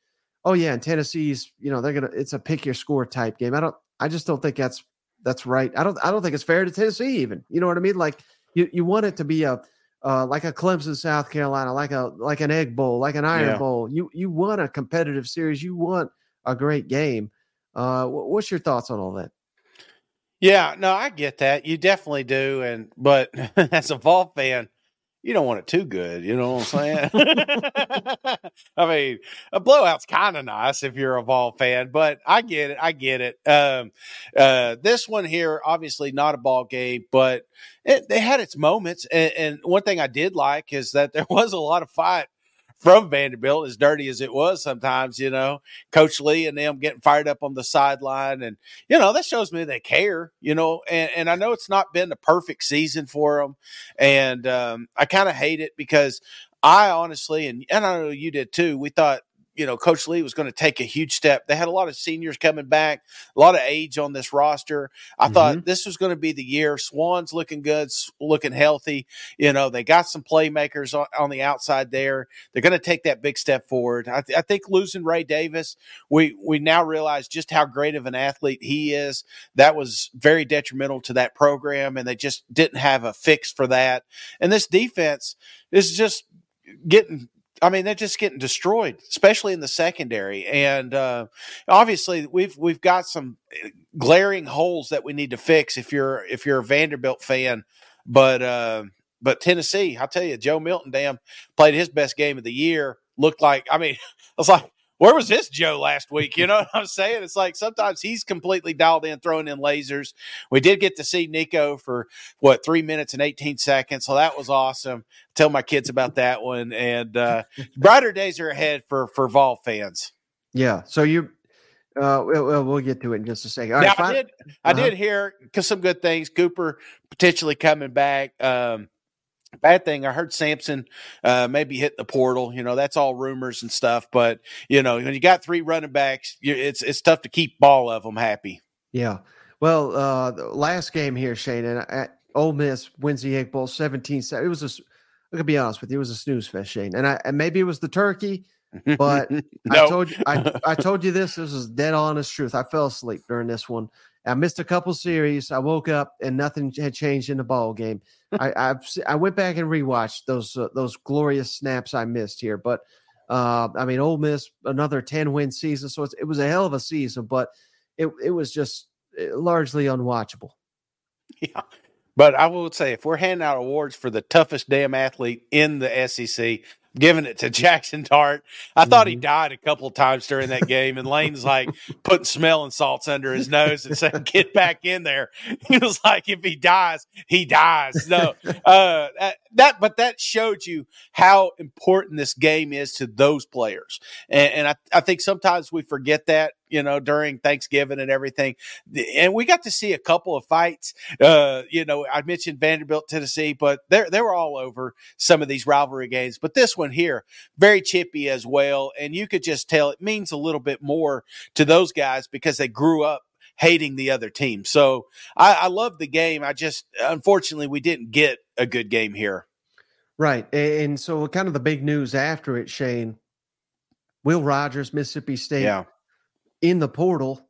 oh yeah, and Tennessee's, you know, they're gonna it's a pick your score type game. I don't I just don't think that's that's right. I don't I don't think it's fair to Tennessee even. You know what I mean? Like you you want it to be a uh, like a Clemson, South Carolina, like a like an Egg Bowl, like an Iron yeah. Bowl. You you want a competitive series. You want a great game. Uh, what's your thoughts on all that? Yeah, no, I get that. You definitely do, and but as a Vol fan, you don't want it too good. You know what I'm saying? I mean, a blowout's kind of nice if you're a Vol fan, but I get it. I get it. Um, uh, this one here, obviously not a ball game, but it, they had its moments. And, and one thing I did like is that there was a lot of fight from Vanderbilt, as dirty as it was sometimes, you know, Coach Lee and them getting fired up on the sideline. And, you know, that shows me they care, you know, and, and I know it's not been the perfect season for them. And um, I kind of hate it because I honestly, and, and I know you did too, we thought you know, Coach Lee was going to take a huge step. They had a lot of seniors coming back, a lot of age on this roster. I mm-hmm. thought this was going to be the year. Swann's looking good, looking healthy. You know, they got some playmakers on, on the outside there. They're going to take that big step forward. I, th- I, think losing Ray Davis, we we now realize just how great of an athlete he is. That was very detrimental to that program, and they just didn't have a fix for that. And this defense is just getting I mean, they're just getting destroyed, especially in the secondary. And uh, obviously, we've we've got some eh, glaring holes that we need to fix. If you're if you're a Vanderbilt fan, but uh, but Tennessee, I'll tell you, Joe Milton, damn, played his best game of the year. Looked like, I mean, I was like, where was this Joe last week? You know what I'm saying? It's like sometimes he's completely dialed in, throwing in lasers. We did get to see Nico for what three minutes and 18 seconds, so that was awesome. Tell my kids about that one, and uh, brighter days are ahead for for Vol fans. Yeah. So you uh, we'll, we'll get to it in just a second. All now, right, I did, I uh-huh. did hear some good things. Cooper potentially coming back. Um, Bad thing, I heard Sampson uh, maybe hit the portal. You know, that's all rumors and stuff. But you know, when you got three running backs, it's it's tough to keep all of them happy. Yeah. Well, uh, the last game here, Shane, and I, Ole Miss wins the Egg Bowl 17 It was a, I can be honest with you, it was a snooze fest, Shane. And I and maybe it was the turkey, but no. I told you I, I told you this. This is dead honest truth. I fell asleep during this one. I missed a couple series. I woke up and nothing had changed in the ball game. I I've, i went back and rewatched those uh, those glorious snaps I missed here. But uh, I mean, Ole Miss another ten win season, so it was a hell of a season, but it it was just uh, largely unwatchable. Yeah, but I will say if we're handing out awards for the toughest damn athlete in the SEC, giving it to Jaxson Dart. I thought mm-hmm. he died a couple of times during that game, and Lane's like putting smelling salts under his nose and saying, "Get back in there." He was like, "If he dies, he dies." No, uh, that, that, but that showed you how important this game is to those players, and, and I, I think sometimes we forget that you know, during Thanksgiving and everything. And we got to see a couple of fights. Uh, you know, I mentioned Vanderbilt, Tennessee, but they they were all over some of these rivalry games. But this one here, very chippy as well. And you could just tell it means a little bit more to those guys because they grew up hating the other team. So I, I love the game. I just unfortunately we didn't get a good game here. Right. And so kind of the big news after it, Shane, Will Rogers, Mississippi State, Yeah. In the portal.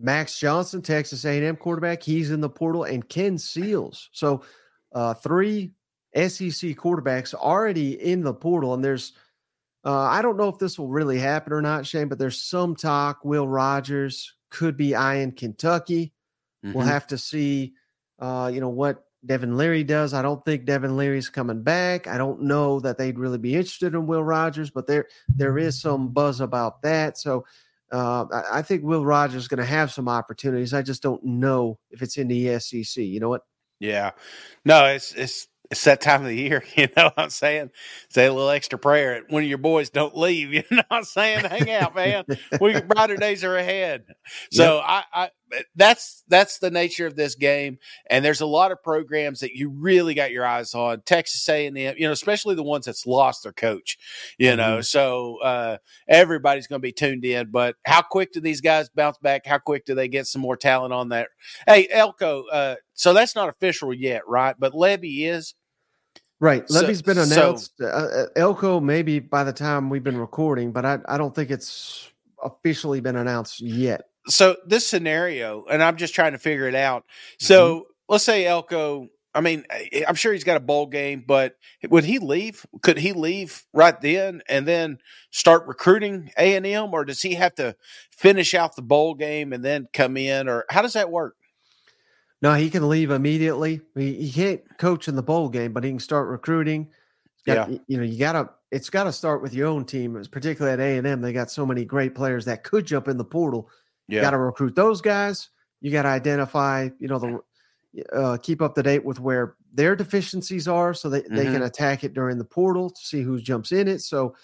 Max Johnson, Texas A&M quarterback, he's in the portal, and Ken Seals. So uh, three SEC quarterbacks already in the portal, and there's uh, I don't know if this will really happen or not, Shane, but there's some talk Will Rogers could be eyeing Kentucky. We'll Mhm. have to see, uh, you know, what Devin Leary does. I don't think Devin Leary's coming back. I don't know that they'd really be interested in Will Rogers, but there there is some buzz about that. So uh, I, I think Will Rogers is going to have some opportunities. I just don't know if it's in the SEC. You know what? Yeah. No, it's it's it's that time of the year, you know what I'm saying? Say a little extra prayer. One of your boys don't leave, you know what I'm saying? Hang out, man. we brighter days are ahead. So I, I that's that's the nature of this game. And there's a lot of programs that you really got your eyes on. Texas A&M, you know, especially the ones that's lost their coach. You know, so uh, everybody's going to be tuned in. But how quick do these guys bounce back? How quick do they get some more talent on that? Hey, Elko. Uh, so that's not official yet, right? But Lebby is. Right. So- Lebby's been announced. uh, uh, Elko, maybe by the time we've been recording, but I, I don't think it's officially been announced yet. So this scenario, and I'm just trying to figure it out. So mm-hmm. let's say Elko. I mean, I'm sure he's got a bowl game, but would he leave? Could he leave right then and then start recruiting A and M, or does he have to finish out the bowl game and then come in, or how does that work? No, he can leave immediately. He, he can't coach in the bowl game, but he can start recruiting. Got- You know, you gotta. It's got to start with your own team, particularly at A and M. They got so many great players that could jump in the portal. You got to recruit those guys. You got to identify. You know, the uh, keep up to date with where their deficiencies are, so that they can attack it during the portal to see who jumps in it. So,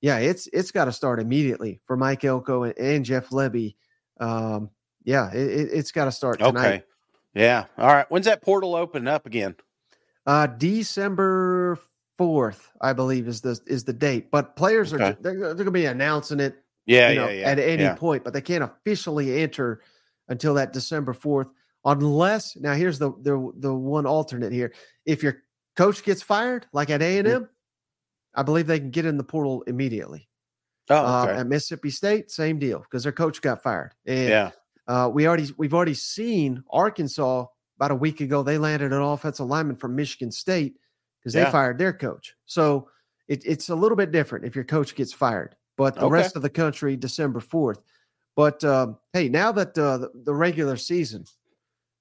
yeah, it's it's got to start immediately for Mike Elko and, and Jeff Lebby. Um, yeah, it, it's got to start tonight. Okay. Yeah. All right. When's that portal open up again? Uh, December fourth, I believe, is the is the date. But players are they're, they're going to be announcing it Yeah. you know, yeah. Yeah. at any yeah. point, but they can't officially enter until that December fourth, unless now here's the the the one alternate here. If your coach gets fired, like at A and Mm. M, I believe they can get in the portal immediately. Oh, Uh, at Mississippi State, same deal because their coach got fired. And yeah. uh, we already we've already seen Arkansas about a week ago. They landed an offensive lineman from Michigan State because they Yeah. fired their coach. So it, it's a little bit different if your coach gets fired. But the Okay. rest of the country, December fourth. But um, hey, now that uh, the, the regular season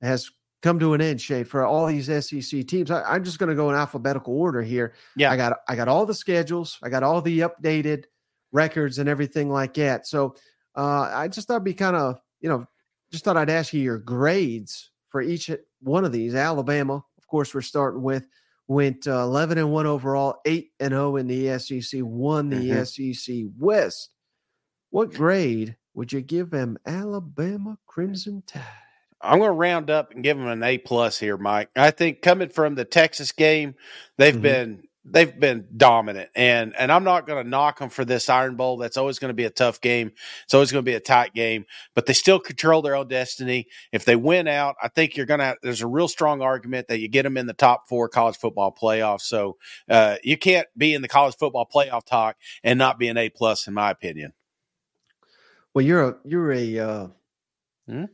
has come to an end, Shade, for all these SEC teams, I, I'm just going to go in alphabetical order here. Yeah. I got I got all the schedules, I got all the updated records and everything like that. So uh, I just thought it'd be kind of you know just thought I'd ask you your grades for each one of these. Alabama, of course, we're starting with went uh, 11 and 1 overall, 8 and 0 in the SEC, won the Mhm. SEC West. What grade would you give them Alabama Crimson Tide? I'm going to round up and give them an A plus here, Mike. I think coming from the Texas game, they've Mhm. been they've been dominant, and and I'm not going to knock them for this Iron Bowl. That's always going to be a tough game. It's always going to be a tight game, but they still control their own destiny. If they win out, I think you're going to. There's a real strong argument that you get them in the top four college football playoffs. So uh, you can't be in the college football playoff talk and not be an A plus, in my opinion. Well, you're a you're a uh, Hmm?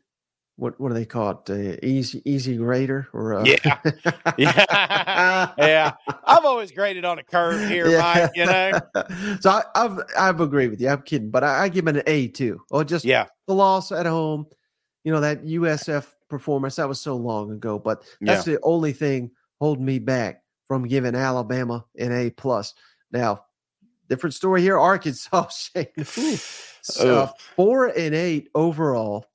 What what do they call it? Uh, easy easy grader or uh, Yeah. Yeah. Yeah, I've always graded on a curve here, Mike. You know, so I, I've I've agreed with you. I'm kidding, but I, I give it an A too. Or just yeah, the loss at home. You know that USF performance that was so long ago, but that's the only thing holding me back from giving Alabama an A plus. Now, different story here. Arkansas. So, Ugh. four and eight overall,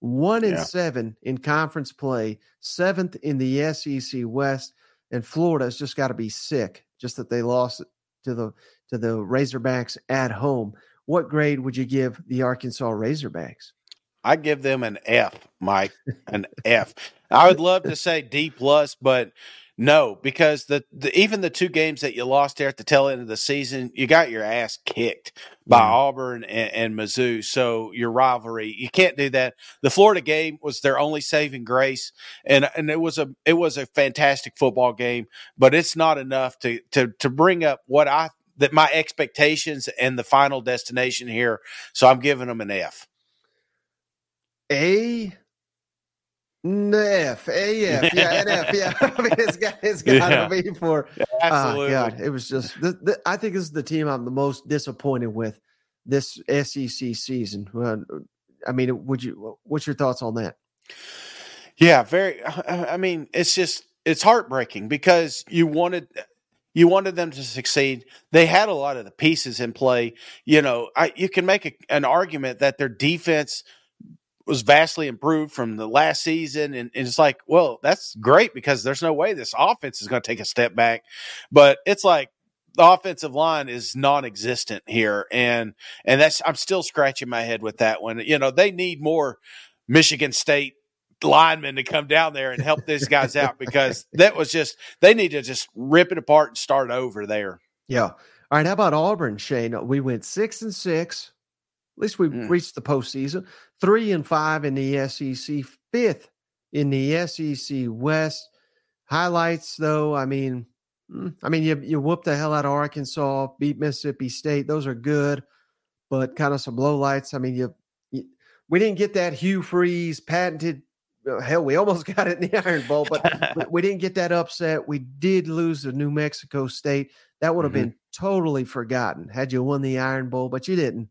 one and Yeah. seven in conference play, seventh in the SEC West, and Florida's just got to be sick just that they lost to the to the Razorbacks at home. What grade would you give the Arkansas Razorbacks? I give them an F, Mike, an F. I would love to say D plus, but No, because the, the even the two games that you lost there at the tail end of the season, you got your ass kicked by Yeah. Auburn and, and Mizzou. So your rivalry, you can't do that. The Florida game was their only saving grace, and and it was a it was a fantastic football game, but it's not enough to to to bring up what I that my expectations and the final destination here. So I'm giving them an F. A N F A F yeah N F yeah. I mean, it's got it's got Yeah. to be for Absolutely. Ah, God, it was just. The, the, I think this is the team I'm the most disappointed with this SEC season. Uh, I mean, would you? What's your thoughts on that? Yeah, very. I I mean, it's just it's heartbreaking because you wanted you wanted them to succeed. They had a lot of the pieces in play. You know, I, you can make a, an argument that their defense was vastly improved from the last season, and, and it's like, well, that's great because there's no way this offense is going to take a step back. But it's like the offensive line is non-existent here, and and that's I'm still scratching my head with that one. You know, they need more Michigan State linemen to come down there and help these guys out because that was just they need to just rip it apart and start over there. Yeah. All right. How about Auburn, Shane? We went six and six. At least we Mm. reached the postseason. Three and five in the SEC. Fifth in the SEC West. Highlights, though. I mean, mm, I mean, you you whooped the hell out of Arkansas, beat Mississippi State. Those are good, but kind of some lowlights. I mean, you, you we didn't get that Hugh Freeze patented. Hell, we almost got it in the Iron Bowl, but we- didn't get that upset. We did lose to New Mexico State. That would have Mhm. been totally forgotten had you won the Iron Bowl, but you didn't.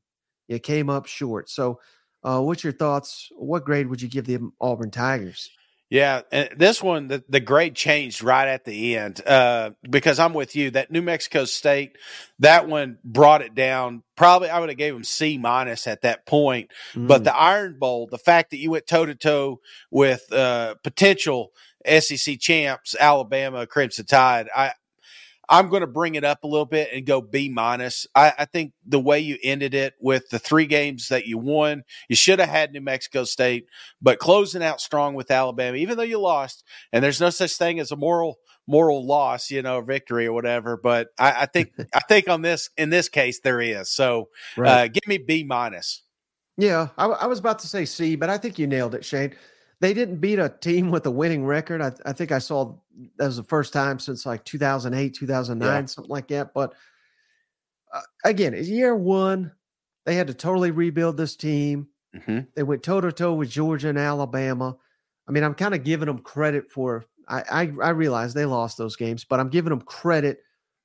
You came up short. So, uh, what's your thoughts? What grade would you give the Auburn Tigers? Yeah, and this one the, the grade changed right at the end uh, because I'm with you. That New Mexico State, that one brought it down. Probably I would have gave them C minus at that point. But Mm, the Iron Bowl, the fact that you went toe to toe with uh, potential SEC champs, Alabama Crimson Tide, I I'm going to bring it up a little bit and go B minus. I, I think the way you ended it with the three games that you won, you should have had New Mexico State, but closing out strong with Alabama, even though you lost, and there's no such thing as a moral moral loss, you know, victory or whatever. But I, I think I think on this in this case there is. So right. uh, give me B minus. yeah, I, I was about to say C, but I think you nailed it, Shane. They didn't beat a team with a winning record. I, I think I saw that was the first time since like 2008, 2009, Yeah. something like that. But uh, again, year one, they had to totally rebuild this team. hmm They went toe to toe with Georgia and Alabama. I mean, I'm kind of giving them credit for. I, I I realize they lost those games, but I'm giving them credit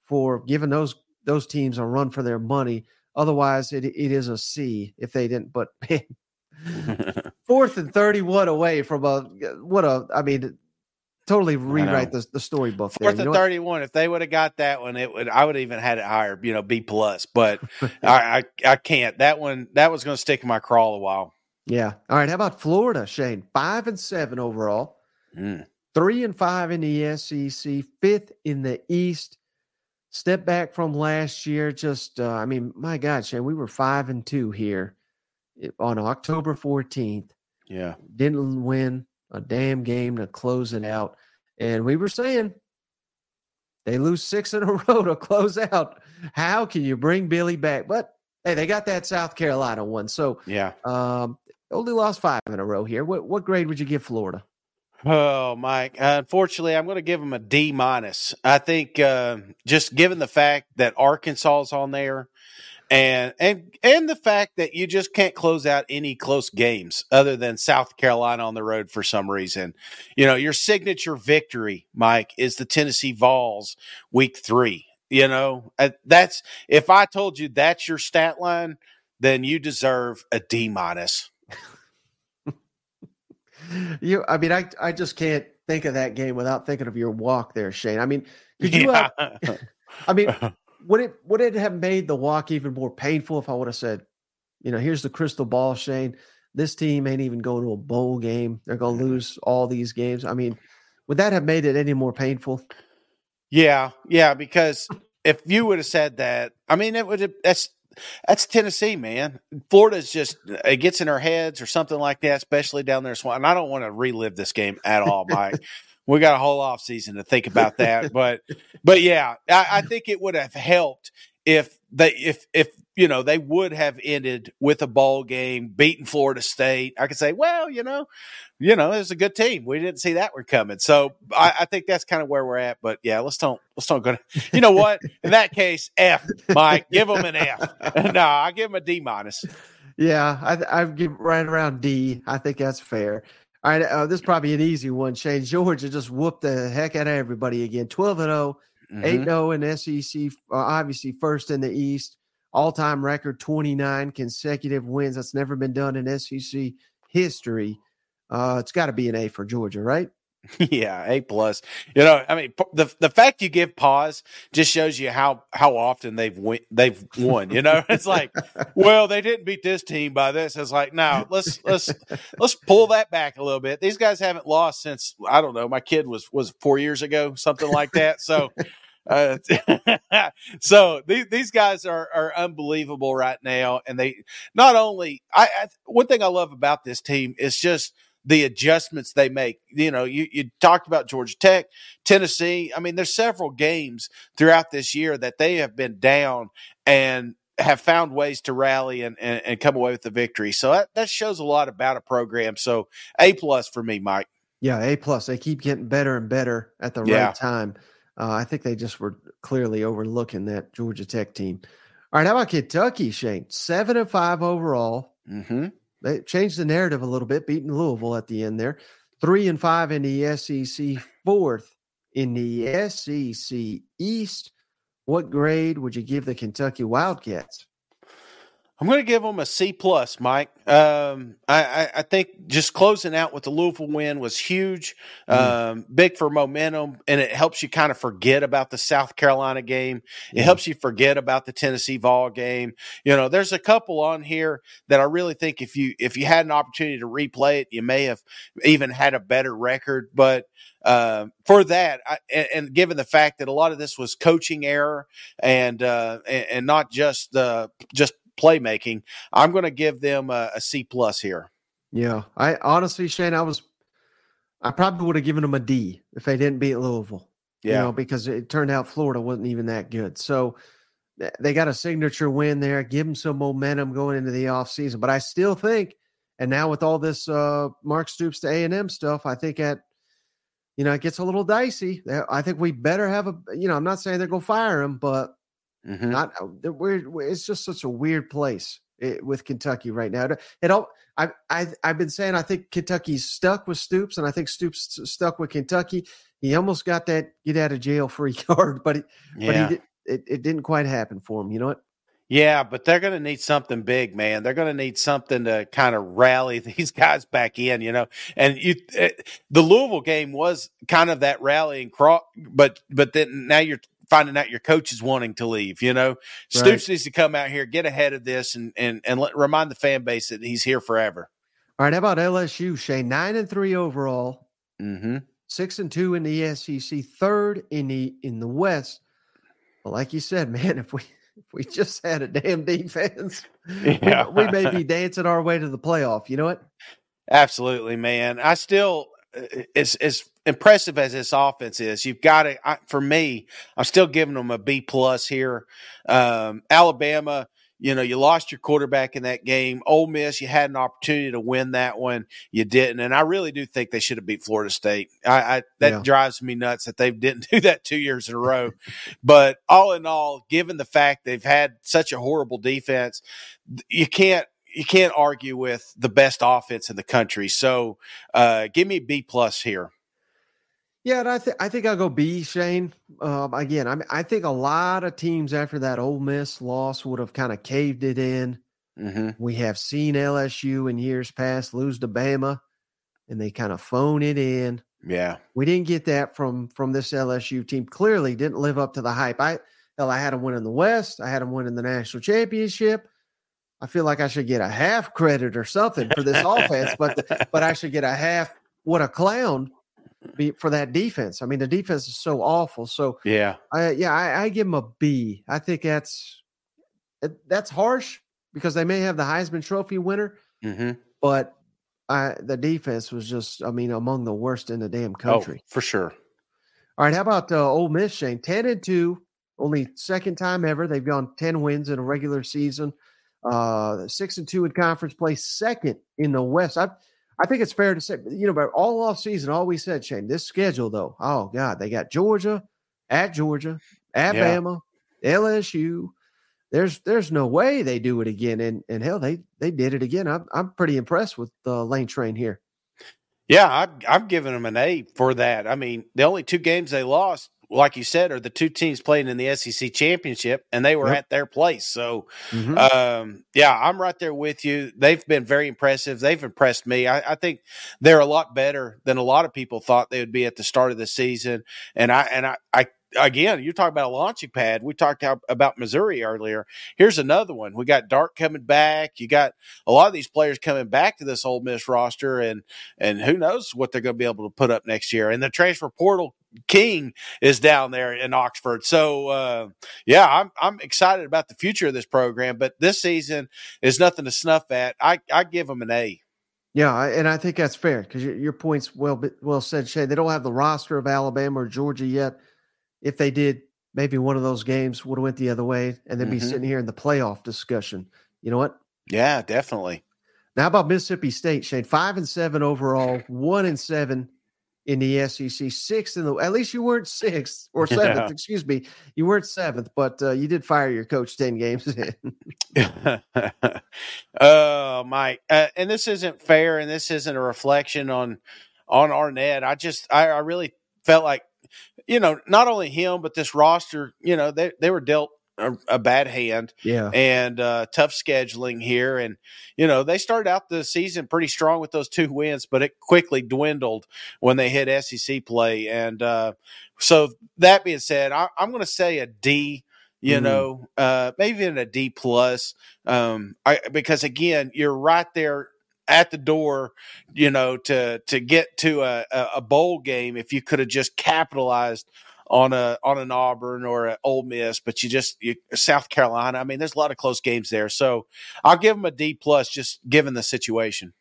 for giving those those teams a run for their money. Otherwise, it it is a C if they didn't. But man, fourth and thirty-one away from a what a I mean, totally rewrite the the storybook. there. Fourth know and what? thirty-one. If they would have got that one, it would. I would have even had it higher, you know, B plus. But I, I, I can't. That one, that was going to stick in my crawl a while. Yeah. All right. How about Florida, Shane? Five and seven overall. Mm. three and five in the SEC, fifth in the East. Step back from last year. Just, uh, I mean, my God, Shane, we were five and two here on October 14th. Yeah, Didn't win a damn game to close it out. And we were saying they lose six in a row to close out. How can you bring Billy back? But hey, they got that South Carolina one. So yeah. um, only lost five in a row here. What, what grade would you give Florida? Oh, Mike. Unfortunately, I'm going to give them a D minus. I think uh, just given the fact that Arkansas is on there, and and and the fact that you just can't close out any close games other than South Carolina on the road for some reason. You know, your signature victory, Mike, is the Tennessee Vols week three. You know, Uh, that's if I told you that's your stat line, then you deserve a D minus. You, I mean, I, I just can't think of that game without thinking of your walk there, Shane. I mean, could you? Have, I mean, would it would it have made the walk even more painful if I would have said, you know, here's the crystal ball, Shane. This team ain't even going to a bowl game. They're going to lose all these games. I mean, would that have made it any more painful? Yeah, yeah, because if you would have said that, I mean, it would have, that's that's Tennessee, man. Florida's just it gets in our heads or something like that, especially down there. And I don't want to relive this game at all, Mike. we got a whole off season to think about that. but but yeah, I, I think it would have helped if they if if you know they would have ended with a ball game, beating Florida State. I could say, well, you know, you know, it's a good team. We didn't see that one coming, so I, I think that's kind of where we're at. But yeah, let's don't let's don't go. To, you know what? In that case, F, Mike, give them an F. no, I give them a D minus. Yeah, I I give right around D. I think that's fair. All right, uh, this is probably an easy one. Shane Georgia just whooped the heck out of everybody again. Twelve and 0 mm-hmm. 8 0 in SEC, uh, obviously first in the East. All time record 29 consecutive wins. That's never been done in SEC history. Uh, it's got to be an A for Georgia, right? Yeah, A plus. You know, I mean, the the fact you give pause just shows you how how often they've win, they've won. You know, it's like, well, they didn't beat this team by this. It's like, now let's let's let's pull that back a little bit. These guys haven't lost since I don't know. My kid was was four years ago, something like that. So. Uh, so these, these guys are, are unbelievable right now, and they not only I, I one thing I love about this team is just the adjustments they make. You know, you, you talked about Georgia Tech, Tennessee. I mean, there's several games throughout this year that they have been down and have found ways to rally and, and, and come away with the victory. So that, that shows a lot about a program. So A plus for me, Mike. Yeah, A plus. They keep getting better and better at the yeah. right time. Uh, I think they just were clearly overlooking that Georgia Tech team. All right, how about Kentucky, Shane? Seven and five overall. Mm-hmm. They changed the narrative a little bit, beating Louisville at the end there. Three and five in the SEC, fourth in the SEC East. What grade would you give the Kentucky Wildcats? I'm going to give them a C plus, Mike. Um, I, I, think just closing out with the Louisville win was huge, mm. um, big for momentum, and it helps you kind of forget about the South Carolina game. It helps you forget about the Tennessee Vol game. You know, there's a couple on here that I really think if you if you had an opportunity to replay it, you may have even had a better record. But uh, for that, I, and, and, given the fact that a lot of this was coaching error and uh, and, and, not just uh, just playmaking. I'm going to give them a, a C plus here. Yeah, I honestly, Shane, I was, I probably would have given them a D if they didn't beat Louisville. Yeah, you know, because it turned out Florida wasn't even that good. So they got a signature win there, give them some momentum going into the offseason. But I still think, and now with all this uh, Mark Stoops to A and M stuff, I think at you know it gets a little dicey. I think we better have a. You know, I'm not saying they're going to fire him, but Mm-hmm. Not uh, weird. It's just such a weird place it, eh, with Kentucky right now. It all. I I I've been saying I think Kentucky's stuck with Stoops, and I think Stoops stuck with Kentucky. He almost got that get out of jail free card, but he, yeah. but he it, it didn't quite happen for him. You know what? Yeah, but they're going to need something big, man. They're going to need something to kind of rally these guys back in, you know. And you, it, eh, the Louisville game was kind of that rallying crawl, but but then now you're finding out your coach is wanting to leave. You know, right. Stoops needs to come out here, get ahead of this, and and and let, remind the fan base that he's here forever. All right, how about LSU? Shane nine and three overall, mm-hmm. six and two in the SEC, third in the in the West. Well, like you said, man, if we if we just had a damn defense, yeah. we, we may be dancing our way to the playoff. You know what? Absolutely, man. I still it's as impressive as this offense is, you've got to. I, for me, I'm still giving them a B plus here. Um, Alabama, you know, you lost your quarterback in that game. Ole Miss, you had an opportunity to win that one, you didn't, and I really do think they should have beat Florida State. I, I that yeah. drives me nuts that they didn't do that two years in a row. but all in all, given the fact they've had such a horrible defense, you can't you can't argue with the best offense in the country. So, uh, give me B plus here. Yeah, and I think I think I'll go B, Shane. Um, again, I mean, I think a lot of teams after that Ole Miss loss would have kind of caved it in. Mm-hmm. We have seen LSU in years past lose to Bama, and they kind of phone it in. Yeah, we didn't get that from from this LSU team. Clearly, didn't live up to the hype. I hell, I had them win in the West. I had them win in the national championship. I feel like I should get a half credit or something for this offense, but the, but I should get a half. What a clown be for that defense. I mean, the defense is so awful. So yeah, I, yeah, I, I give them a B. I think that's that's harsh because they may have the Heisman Trophy winner, mm-hmm. but I, the defense was just, I mean, among the worst in the damn country. Oh, for sure. All right, how about uh, Ole Miss, Shane? Ten and two, only second time ever they've gone ten wins in a regular season. Uh, six and two in conference play, second in the West. I, I think it's fair to say, you know, but all off season, all we said, Shane, this schedule though, oh God, they got Georgia at Georgia, Alabama, yeah. LSU. There's there's no way they do it again, and and hell, they they did it again. I'm I'm pretty impressed with the Lane Train here. Yeah, I've, I've given them an A for that. I mean, the only two games they lost, like you said, are the two teams playing in the SEC championship, and they were yep. at their place. So, mm-hmm. um, yeah, I'm right there with you. They've been very impressive. They've impressed me. I, I, think they're a lot better than a lot of people thought they would be at the start of the season. And I and I, I again, you talk about a launching pad. We talked about Missouri earlier. Here's another one. We got Dart coming back. You got a lot of these players coming back to this Ole Miss roster, and and who knows what they're going to be able to put up next year. And the transfer portal king is down there in Oxford. So uh, yeah, I'm I'm excited about the future of this program. But this season is nothing to snuff at. I I give them an A. Yeah, and I think that's fair because your, your point's well well said, Shay. They don't have the roster of Alabama or Georgia yet if they did, maybe one of those games would have went the other way, and then mm-hmm. be sitting here in the playoff discussion. You know what? Yeah, definitely. Now, about Mississippi State, Shane? Five and seven overall, one and seven in the SEC, sixth in the. At least you weren't sixth or seventh. Yeah. Excuse me, you weren't seventh, but uh, you did fire your coach ten games in. oh, Mike, uh, and this isn't fair, and this isn't a reflection on on Arnett. I just, I, I really felt like you know, not only him, but this roster, you know, they, they were dealt a, a bad hand. Yeah. And uh, tough scheduling here. And, you know, they started out the season pretty strong with those two wins, but it quickly dwindled when they hit SEC play. And uh, so that being said, I, am going to say a D you mm know, uh, maybe even a D plus. Um, I, because again, you're right there at the door, you know, to to get to a, a bowl game if you could have just capitalized on a on an Auburn or an Ole Miss, but you just you, South Carolina. I mean, there's a lot of close games there, so I'll give them a D plus just given the situation.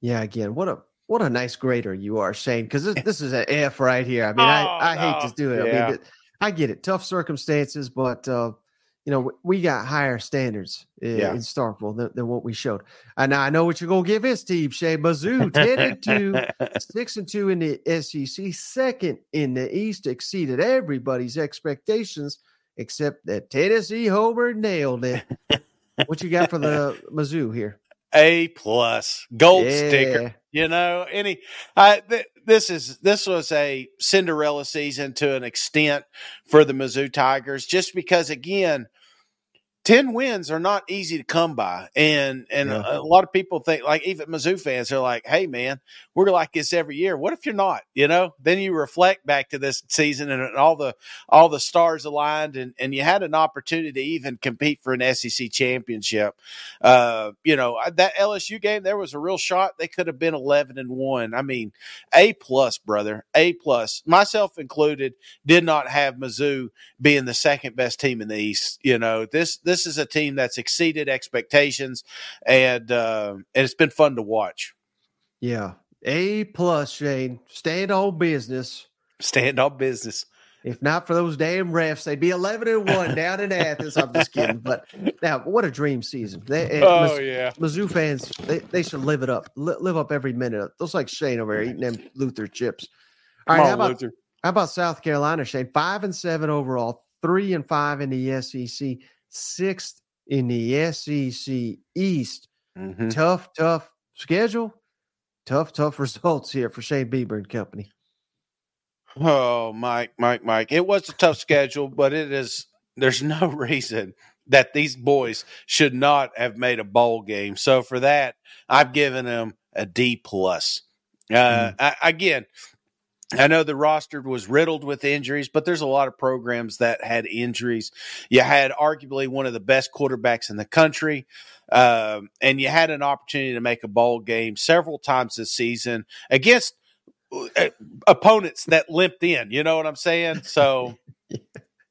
Yeah, again, what a what a nice grader you are, Shane. Because this, this is an F right here. I mean, oh, I, I hate to do it. Yeah. I mean, I get it, tough circumstances, but uh, you know, we got higher standards in, yeah. in Starkville than, than, what we showed. And now I know what you're gonna give his team, Shay Mizzou, 10 and 2, 6 and 2 in the SEC, second in the East, exceeded everybody's expectations, except that Tennessee Homer nailed it. what you got for the Mizzou here? A plus gold yeah. sticker. You know, any I th- this is this was a Cinderella season to an extent for the Mizzou Tigers, just because again, 10 wins are not easy to come by. And and yeah. a, a, lot of people think like even Mizzou fans are like, "Hey man, we're like this every year. What if you're not?" You know? Then you reflect back to this season and all the all the stars aligned and and you had an opportunity to even compete for an SEC championship. Uh, you know, that LSU game there was a real shot they could have been 11 and 1. I mean, A plus, brother. A plus. Myself included did not have Mizzou being the second best team in the East. You know, this, this this is a team that's exceeded expectations, and uh, and it's been fun to watch. Yeah, a plus, Shane. Stand on business. Stand on business. If not for those damn refs, they'd be eleven and one down in Athens. I'm just kidding. But now, what a dream season! They, oh Miz, yeah, Mizzou fans, they, they should live it up, live up every minute. Those like Shane over here eating them Luther chips. All right, on, how about Luther. how about South Carolina, Shane? Five and seven overall, three and five in the SEC sixth in the SEC East. Mm-hmm. Tough, tough schedule. Tough, tough results here for Shane Beamer and company. Oh, Mike, Mike, Mike. It was a tough schedule, but it is there's no reason that these boys should not have made a bowl game. So for that, I've given them a D plus. Uh, mm. I, again, I know the roster was riddled with injuries, but there's a lot of programs that had injuries. You had arguably one of the best quarterbacks in the country, um, and you had an opportunity to make a bowl game several times this season against uh, opponents that limped in. You know what I'm saying? So.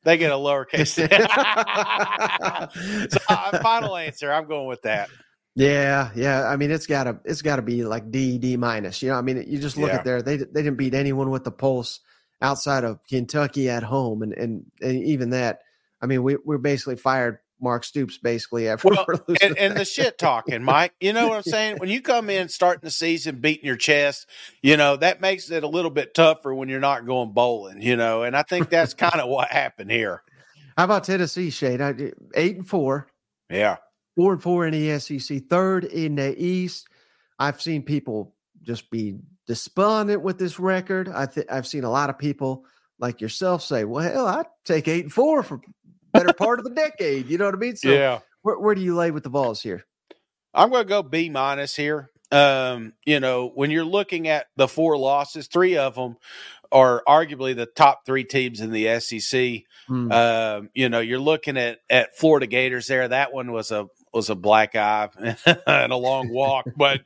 They get a lowercase. so, uh, final answer. I'm going with that. Yeah, yeah. I mean, it's gotta it's gotta be like D D minus. You know, I mean, you just look Yeah. at there. They they didn't beat anyone with the pulse outside of Kentucky at home, and and, and even that. I mean, we we're basically fired Mark Stoops basically after Well, and, and the shit talking, Mike. You know what I'm saying? When you come in starting the season beating your chest, you know, that makes it a little bit tougher when you're not going bowling, you know, and I think that's kind of what happened here. How about Tennessee, Shade? I, eight and four, Yeah. Four and four in the SEC, third in the East. I've seen people just be despondent with this record. I think I've seen a lot of people like yourself say, "Well, hell, I'd take eight and four for better part of the decade." You know what I mean? So, yeah. where, where do you lay with the Vols here? I'm going to go B minus here. Um, you know, when you're looking at the four losses, three of them are arguably the top three teams in the SEC. Hmm. Um, you know, you're looking at at Florida Gators there. That one was a was a black eye and a long walk. But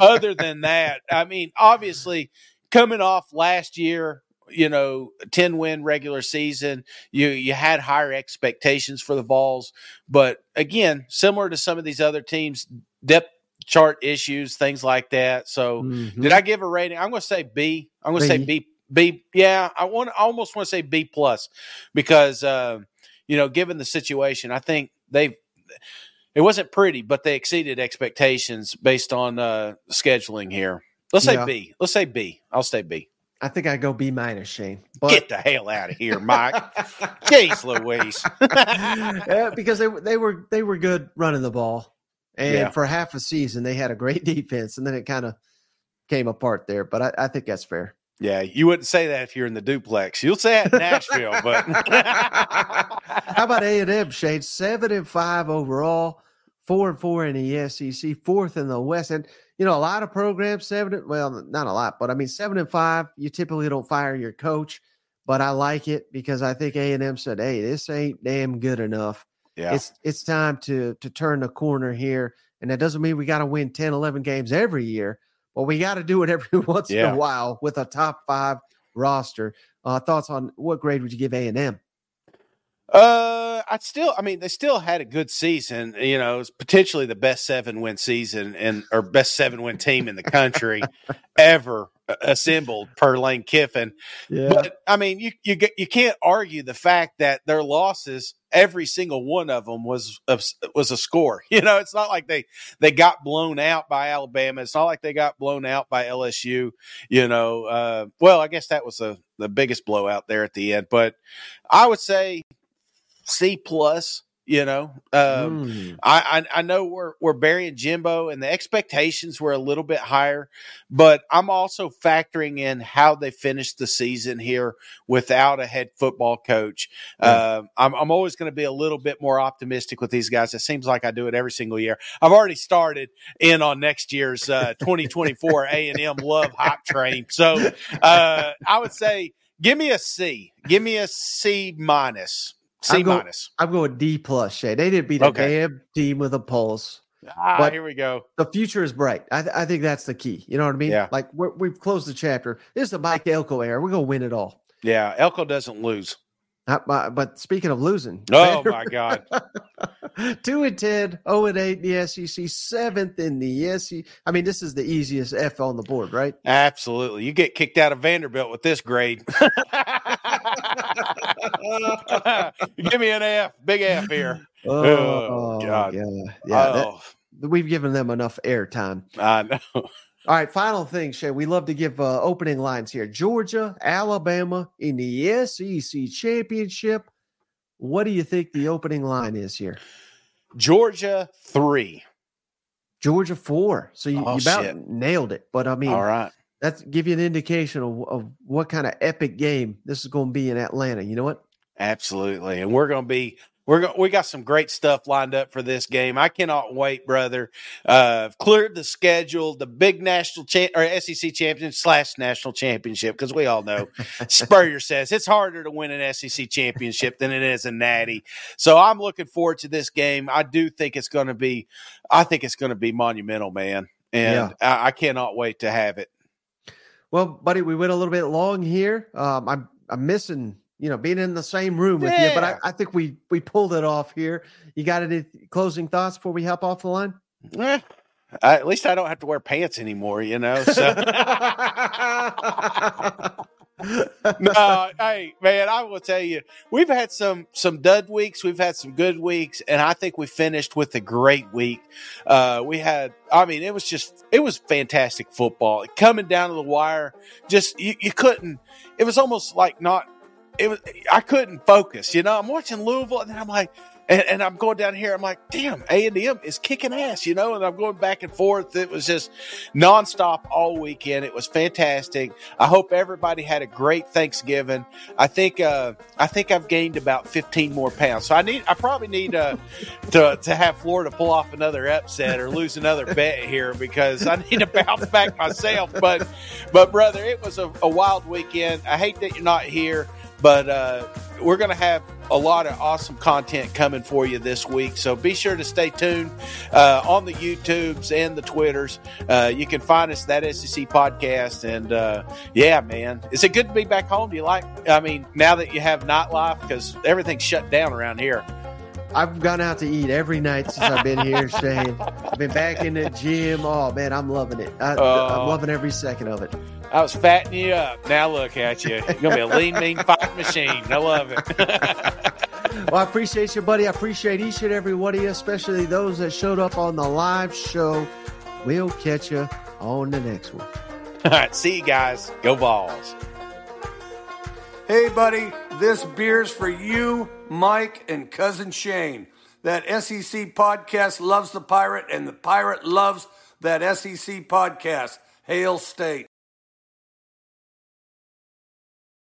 other than that, I mean, obviously coming off last year, you know, 10 win regular season, you you had higher expectations for the Vols. But again, similar to some of these other teams, depth chart issues, things like that. So Mhm. did I give a rating? I'm going to say B. I'm going to say B. B. B. Yeah, I want. I almost want to say B plus because uh, you know, given the situation, I think they've. It wasn't pretty, but they exceeded expectations based on uh, scheduling here. Let's say Yeah. B. Let's say B. I'll say B. I think I go B minus, Shane. But Get the hell out of here, Mike. Jeez, Louise. yeah, because they they were they were good running the ball, and Yeah. for half a season they had a great defense, and then it kind of came apart there. But I, I think that's fair. yeah, you wouldn't say that if you're in the duplex. You'll say it in Nashville, but How about A and M, Shade? Seven and five overall, four and four in the SEC, fourth in the West. And you know, a lot of programs seven. Well, not a lot, but I mean, seven and five. You typically don't fire your coach, but I like it because I think A and M said, "Hey, this ain't damn good enough. yeah, It's it's time to to turn the corner here." And that doesn't mean we got to win 10, 11 games every year, but we got to do it every once in a while with a top five roster. Uh, thoughts on what grade would you give A and M? Uh, I still, I mean, they still had a good season. You know, it's potentially the best seven win season and or best seven win team in the country ever uh, assembled per Lane Kiffin. Yeah. But I mean, you you you can't argue the fact that their losses, every single one of them was a, was a score. You know, it's not like they they got blown out by Alabama. It's not like they got blown out by LSU. You know, uh, well, I guess that was the the biggest blowout there at the end. But I would say C plus. You know, um, Mm. I, I I know we're we're burying Jimbo, and the expectations were a little bit higher, but I'm also factoring in how they finished the season here without a head football coach. Uh, I'm I'm always going to be a little bit more optimistic with these guys. It seems like I do it every single year. I've already started in on next year's uh, 2024 A and M Love Hype Train, so uh, I would say give me a C, give me a C minus, C I'm go- minus. I'm going D plus, Shay. They didn't beat a Okay. damn team with a pulse. Ah, But- here we go. The future is bright. I, th- I think that's the key. You know what I mean? Yeah. Like we're, we've closed the chapter. This is the Mike Elko era. We're gonna win it all. Yeah, Elko doesn't lose. Uh, but, but speaking of losing, Oh my God! two and 10, 0 and eight in the SEC, seventh in the SEC. I mean, this is the easiest F on the board, right? Absolutely, you get kicked out of Vanderbilt with this grade. Give me an F, big F here. Oh, God. yeah, yeah. that- oh, we've given them enough airtime. I know. All right, final thing, Shay. We love to give uh, opening lines here. Georgia, Alabama in the SEC championship. What do you think the opening line is here? Georgia three. Georgia four. So you, Oh, you about shit. nailed it. But I mean, All right. That's give you an indication of, of what kind of epic game this is going to be in Atlanta. You know what? Absolutely, and we're going to be we're going we got some great stuff lined up for this game. I cannot wait, brother. Uh, cleared the schedule, the big national cha- or SEC champion slash national championship because we all know Spurrier says it's harder to win an SEC championship than it is a Natty. So I'm looking forward to this game. I do think it's going to be, I think it's going to be monumental, man, and I, I cannot wait to have it. Well, buddy, we went a little bit long here. Um, I'm I'm missing, you know, being in the same room with you, but I, I think we we pulled it off here. You got any closing thoughts before we hop off the line? Eh, I, at least I don't have to wear pants anymore, you know. So. no, hey man, I will tell you, we've had some some dud weeks, we've had some good weeks, and I think we finished with a great week. Uh, we had, I mean, it was just it was fantastic football coming down to the wire. Just you, you couldn't. It was almost like not. It was. I couldn't focus. You know, I'm watching Louisville, and then I'm like and, and, I'm going down here. I'm like, damn, A and M is kicking ass, you know. And I'm going back and forth. It was just nonstop all weekend. It was fantastic. I hope everybody had a great Thanksgiving. I think uh, I think I've gained about 15 more pounds. So I need I probably need uh, to to have Florida pull off another upset or lose another bet here because I need to bounce back myself. But but brother, it was a, a wild weekend. I hate that you're not here. But uh, we're going to have a lot of awesome content coming for you this week. So be sure to stay tuned uh, on the YouTubes and the Twitters. Uh, you can find us that SEC podcast. And uh, yeah, man, is it good to be back home? Do you like? I mean, now that you have nightlife because everything's shut down around here. I've gone out to eat every night since I've been here, Shane. I've been back in the gym. Oh man, I'm loving it. I, am uh, loving every second of it. I was fattening you up. Now look at you. You're gonna be a lean, mean fight machine. I love it. well, I appreciate you, buddy. I appreciate each and every one of you, especially those that showed up on the live show. We'll catch you on the next one. All right, see you guys. Go Vols. Hey, buddy. This beer's for you, Mike, and cousin Shane. That SEC podcast loves the pirate, and the pirate loves that SEC podcast. Hail State.